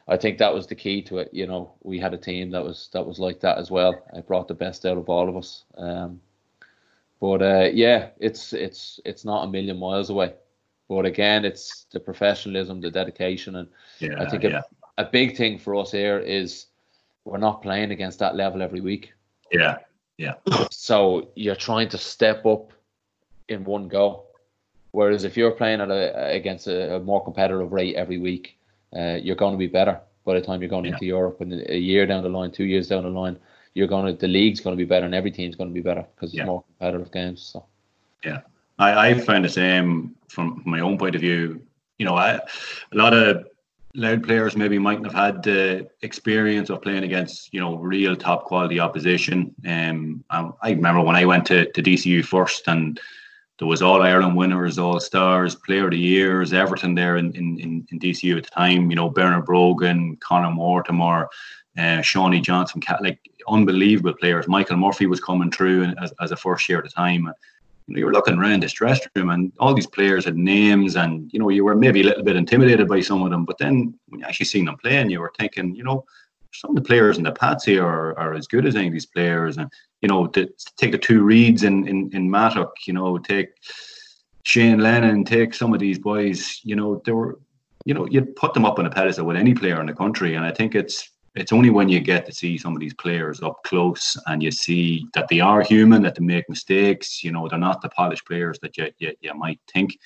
I think that was the key to it. You know, we had a team that was that was like that as well. It brought the best out of all of us. Um, but uh, yeah, it's it's it's not a million miles away. But again, it's the professionalism, the dedication, and Yeah, I think yeah, a, a big thing for us here is we're not playing against that level every week. yeah, yeah. So you're trying to step up in one go. Whereas if you're playing at a, against a, a more competitive rate every week, uh, you're going to be better by the time you're going Yeah. into Europe. And a year down the line, two years down the line, you're going to the league's going to be better, and every team's going to be better because it's Yeah. more competitive games. So yeah, I, I found the same from my own point of view. You know, I, a lot of Louth players maybe mightn't have had the experience of playing against, you know, real top quality opposition. Um, I, I remember when I went to, to DCU first and there was all Ireland winners, all stars, player of the years, Everton there in, in, in, DCU at the time, you know, Bernard Brogan, Conor Mortimer, uh, Seanie Johnston, like unbelievable players. Michael Murphy was coming through as, as a first year at the time. You know, you were looking around this dressing room and all these players had names and, you know, you were maybe a little bit intimidated by some of them. But then when you actually seen them playing, you were thinking, you know, some of the players in the Pats here are, are as good as any of these players. And, you know, to, take the two reads in, in, in Mattock, you know, take Shane Lennon, take some of these boys, you know, they were, you know, you'd put them up on a pedestal with any player in the country. And I think it's, it's only when you get to see some of these players up close and you see that they are human, that they make mistakes, you know, they're not the polished players that you, you, you might think.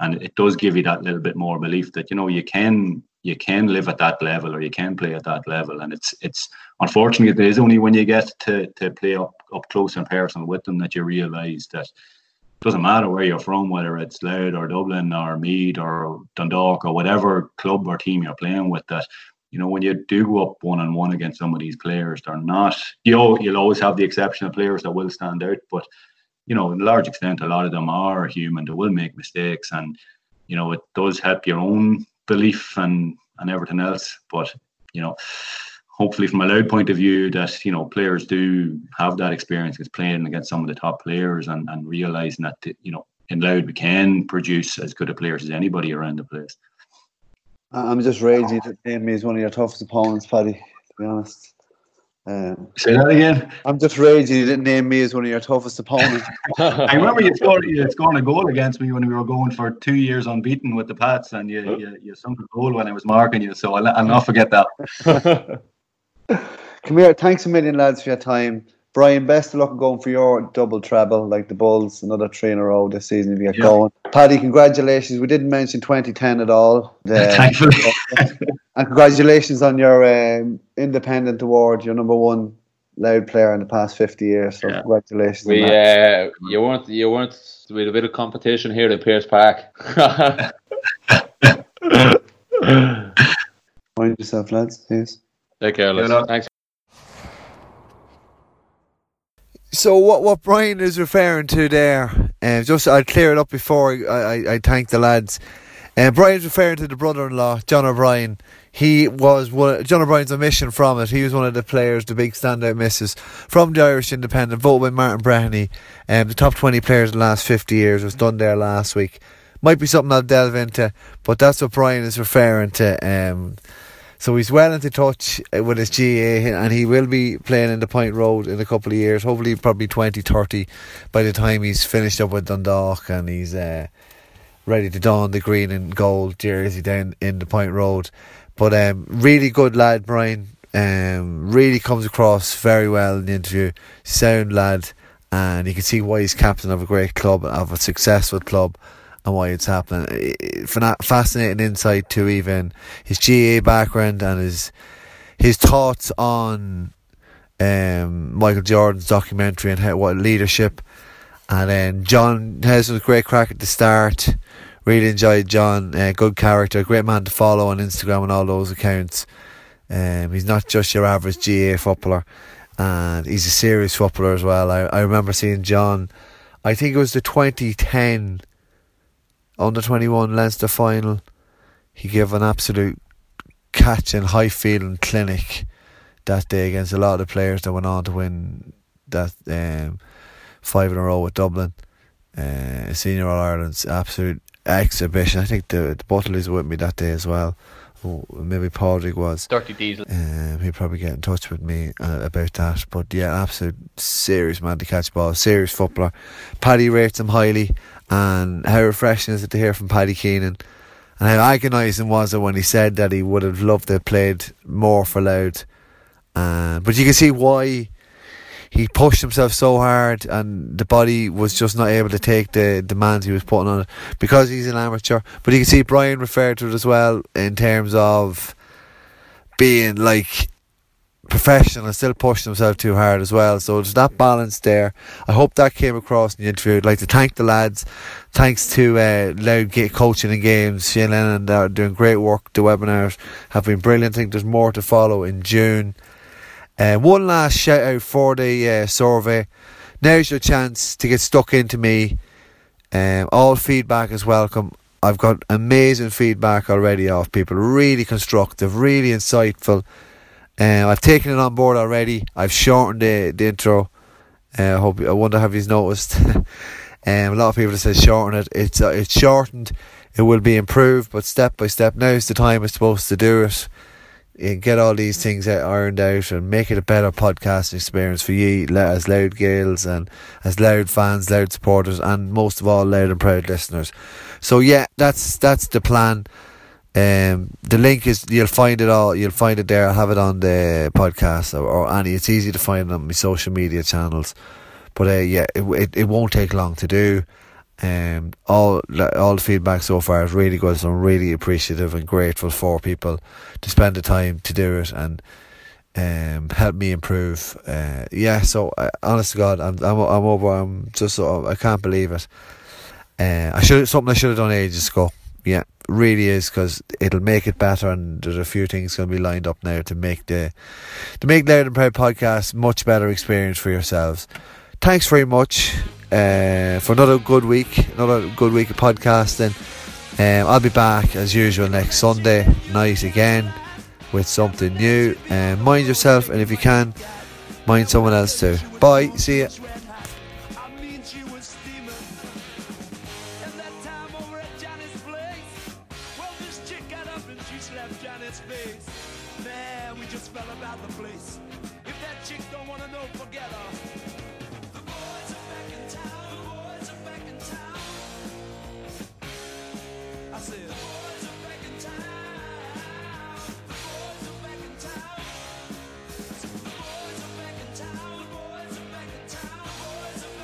And it does give you that little bit more belief that, you know, you can you can live at that level or you can play at that level. And it's it's unfortunately it is only when you get to, to play up, up close and personal with them that you realise that it doesn't matter where you're from, whether it's Louth or Dublin or Meath or Dundalk or whatever club or team you're playing with, that you know, when you do go up one on one against some of these players, they're not, you know, you'll always have the exception of players that will stand out, but, you know, in a large extent, a lot of them are human, they will make mistakes, and, you know, it does help your own belief and, and everything else. But, you know, hopefully from a Louth point of view, that, you know, players do have that experience against playing against some of the top players and, and realizing that, you know, in Louth we can produce as good a players as anybody around the place. I'm just raging name me as one of your toughest opponents, Paddy, to be honest. Um, Say that again. I'm just raging you didn't name me as one of your toughest opponents. <laughs> I remember you scored, you scored a goal against me when we were going for two years unbeaten with the Pats, and you you, you sunk a goal when I was marking you. So I'll, I'll not forget that. <laughs> Come here, thanks a million, lads, for your time. Brian, best of luck going for your double treble, like the Bulls, another three in a row this season if you get Yeah. going. Paddy, congratulations. We didn't mention 2010 at all. The- <laughs> Thankfully. <laughs> and congratulations on your um, independent award, your number one Louth player in the past 50 years. So Yeah. congratulations. on we that. uh, you weren't you weren't with a bit of competition here at Pierce Park. <laughs> Mind yourself, lads. Yes. Take care, lads. Thanks. So what what Brian is referring to there, um, just I'll clear it up before I, I, I thank the lads. Uh, Brian's referring to the brother-in-law, John O'Brien. He was one. John O'Brien's omission from it. He was one of the players, the big standout misses from the Irish Independent, voted by Martin Breheny. Um, the top twenty players in the last fifty years was done there last week. Might be something I'll delve into, but that's what Brian is referring to. Um, so he's well into touch uh, with his GAA and he will be playing in the Point Road in a couple of years, hopefully probably 20, 30 by the time he's finished up with Dundalk and he's uh, ready to don the green and gold jersey down in the Point Road. But um, really good lad, Brian. Um, really comes across very well in the interview. Sound lad, and you can see why he's captain of a great club, of a successful club, and why it's happening. Fascinating insight to even his GAA background and his his thoughts on um, Michael Jordan's documentary and how, what leadership. And then John has a great crack at the start. Really enjoyed John. Uh, good character, great man to follow on Instagram and all those accounts. Um, he's not just your average GAA footballer, and he's a serious footballer as well. I, I remember seeing John. I think it was the 2010 under 21 Leinster final. He gave an absolute catch and high feeling clinic that day against a lot of the players that went on to win that um, five in a row with Dublin. Uh, Senior All Ireland's absolute exhibition. I think the, the bottle is with me that day as well. Oh, maybe Padraig was. Dirty Diesel. Um, he'd probably get in touch with me uh, about that. But yeah, absolute serious man to catch ball, serious footballer. Paddy rates him highly, and how refreshing is it to hear from Paddy Keenan? And how agonising was it when he said that he would have loved to have played more for Louth. Uh, but you can see why he pushed himself so hard and the body was just not able to take the demands he was putting on it because he's an amateur. But you can see Brian referred to it as well in terms of being like professional and still pushing himself too hard as well. So there's that balance there. I hope that came across in the interview. I'd like to thank the lads. Thanks to uh, Louth Coaching and Games. Shane Lennon are doing great work. The webinars have been brilliant. I think there's more to follow in June. Uh, one last shout out for the uh, survey. Now's your chance to get stuck into me. Um, all feedback is welcome. I've got amazing feedback already off people, really constructive, really insightful. Uh, I've taken it on board already. I've shortened the, the intro. Uh, I hope I wonder have you noticed. <laughs> um, a lot of people have said shorten it. It's uh, it's shortened. It will be improved, but step by step. Now is the time it's supposed to do it and get all these things ironed out and make it a better podcast experience for you as Louth Gaels and as Louth fans, Louth supporters, and most of all, Louth and proud listeners. So yeah, that's that's the plan. Um, the link is you'll find it all. You'll find it there. I'll have it on the podcast or, or any. It's easy to find on my social media channels. But uh, yeah, it, it it won't take long to do. Um, all all the feedback so far is really good. So I'm really appreciative and grateful for people to spend the time to do it and um, help me improve. Uh, yeah, so uh, honest to God, I'm I'm I'm over. I'm just sort of, I can't believe it. Uh, I should something I should have done ages ago. Yeah, really is because it'll make it better, and there's a few things going to be lined up now to make the to make Louth and Proud podcast much better experience for yourselves. Thanks very much uh, for another good week, another good week of podcasting. Um, I'll be back as usual next Sunday night again with something new. Um, mind yourself, and if you can, mind someone else too. Bye. See ya.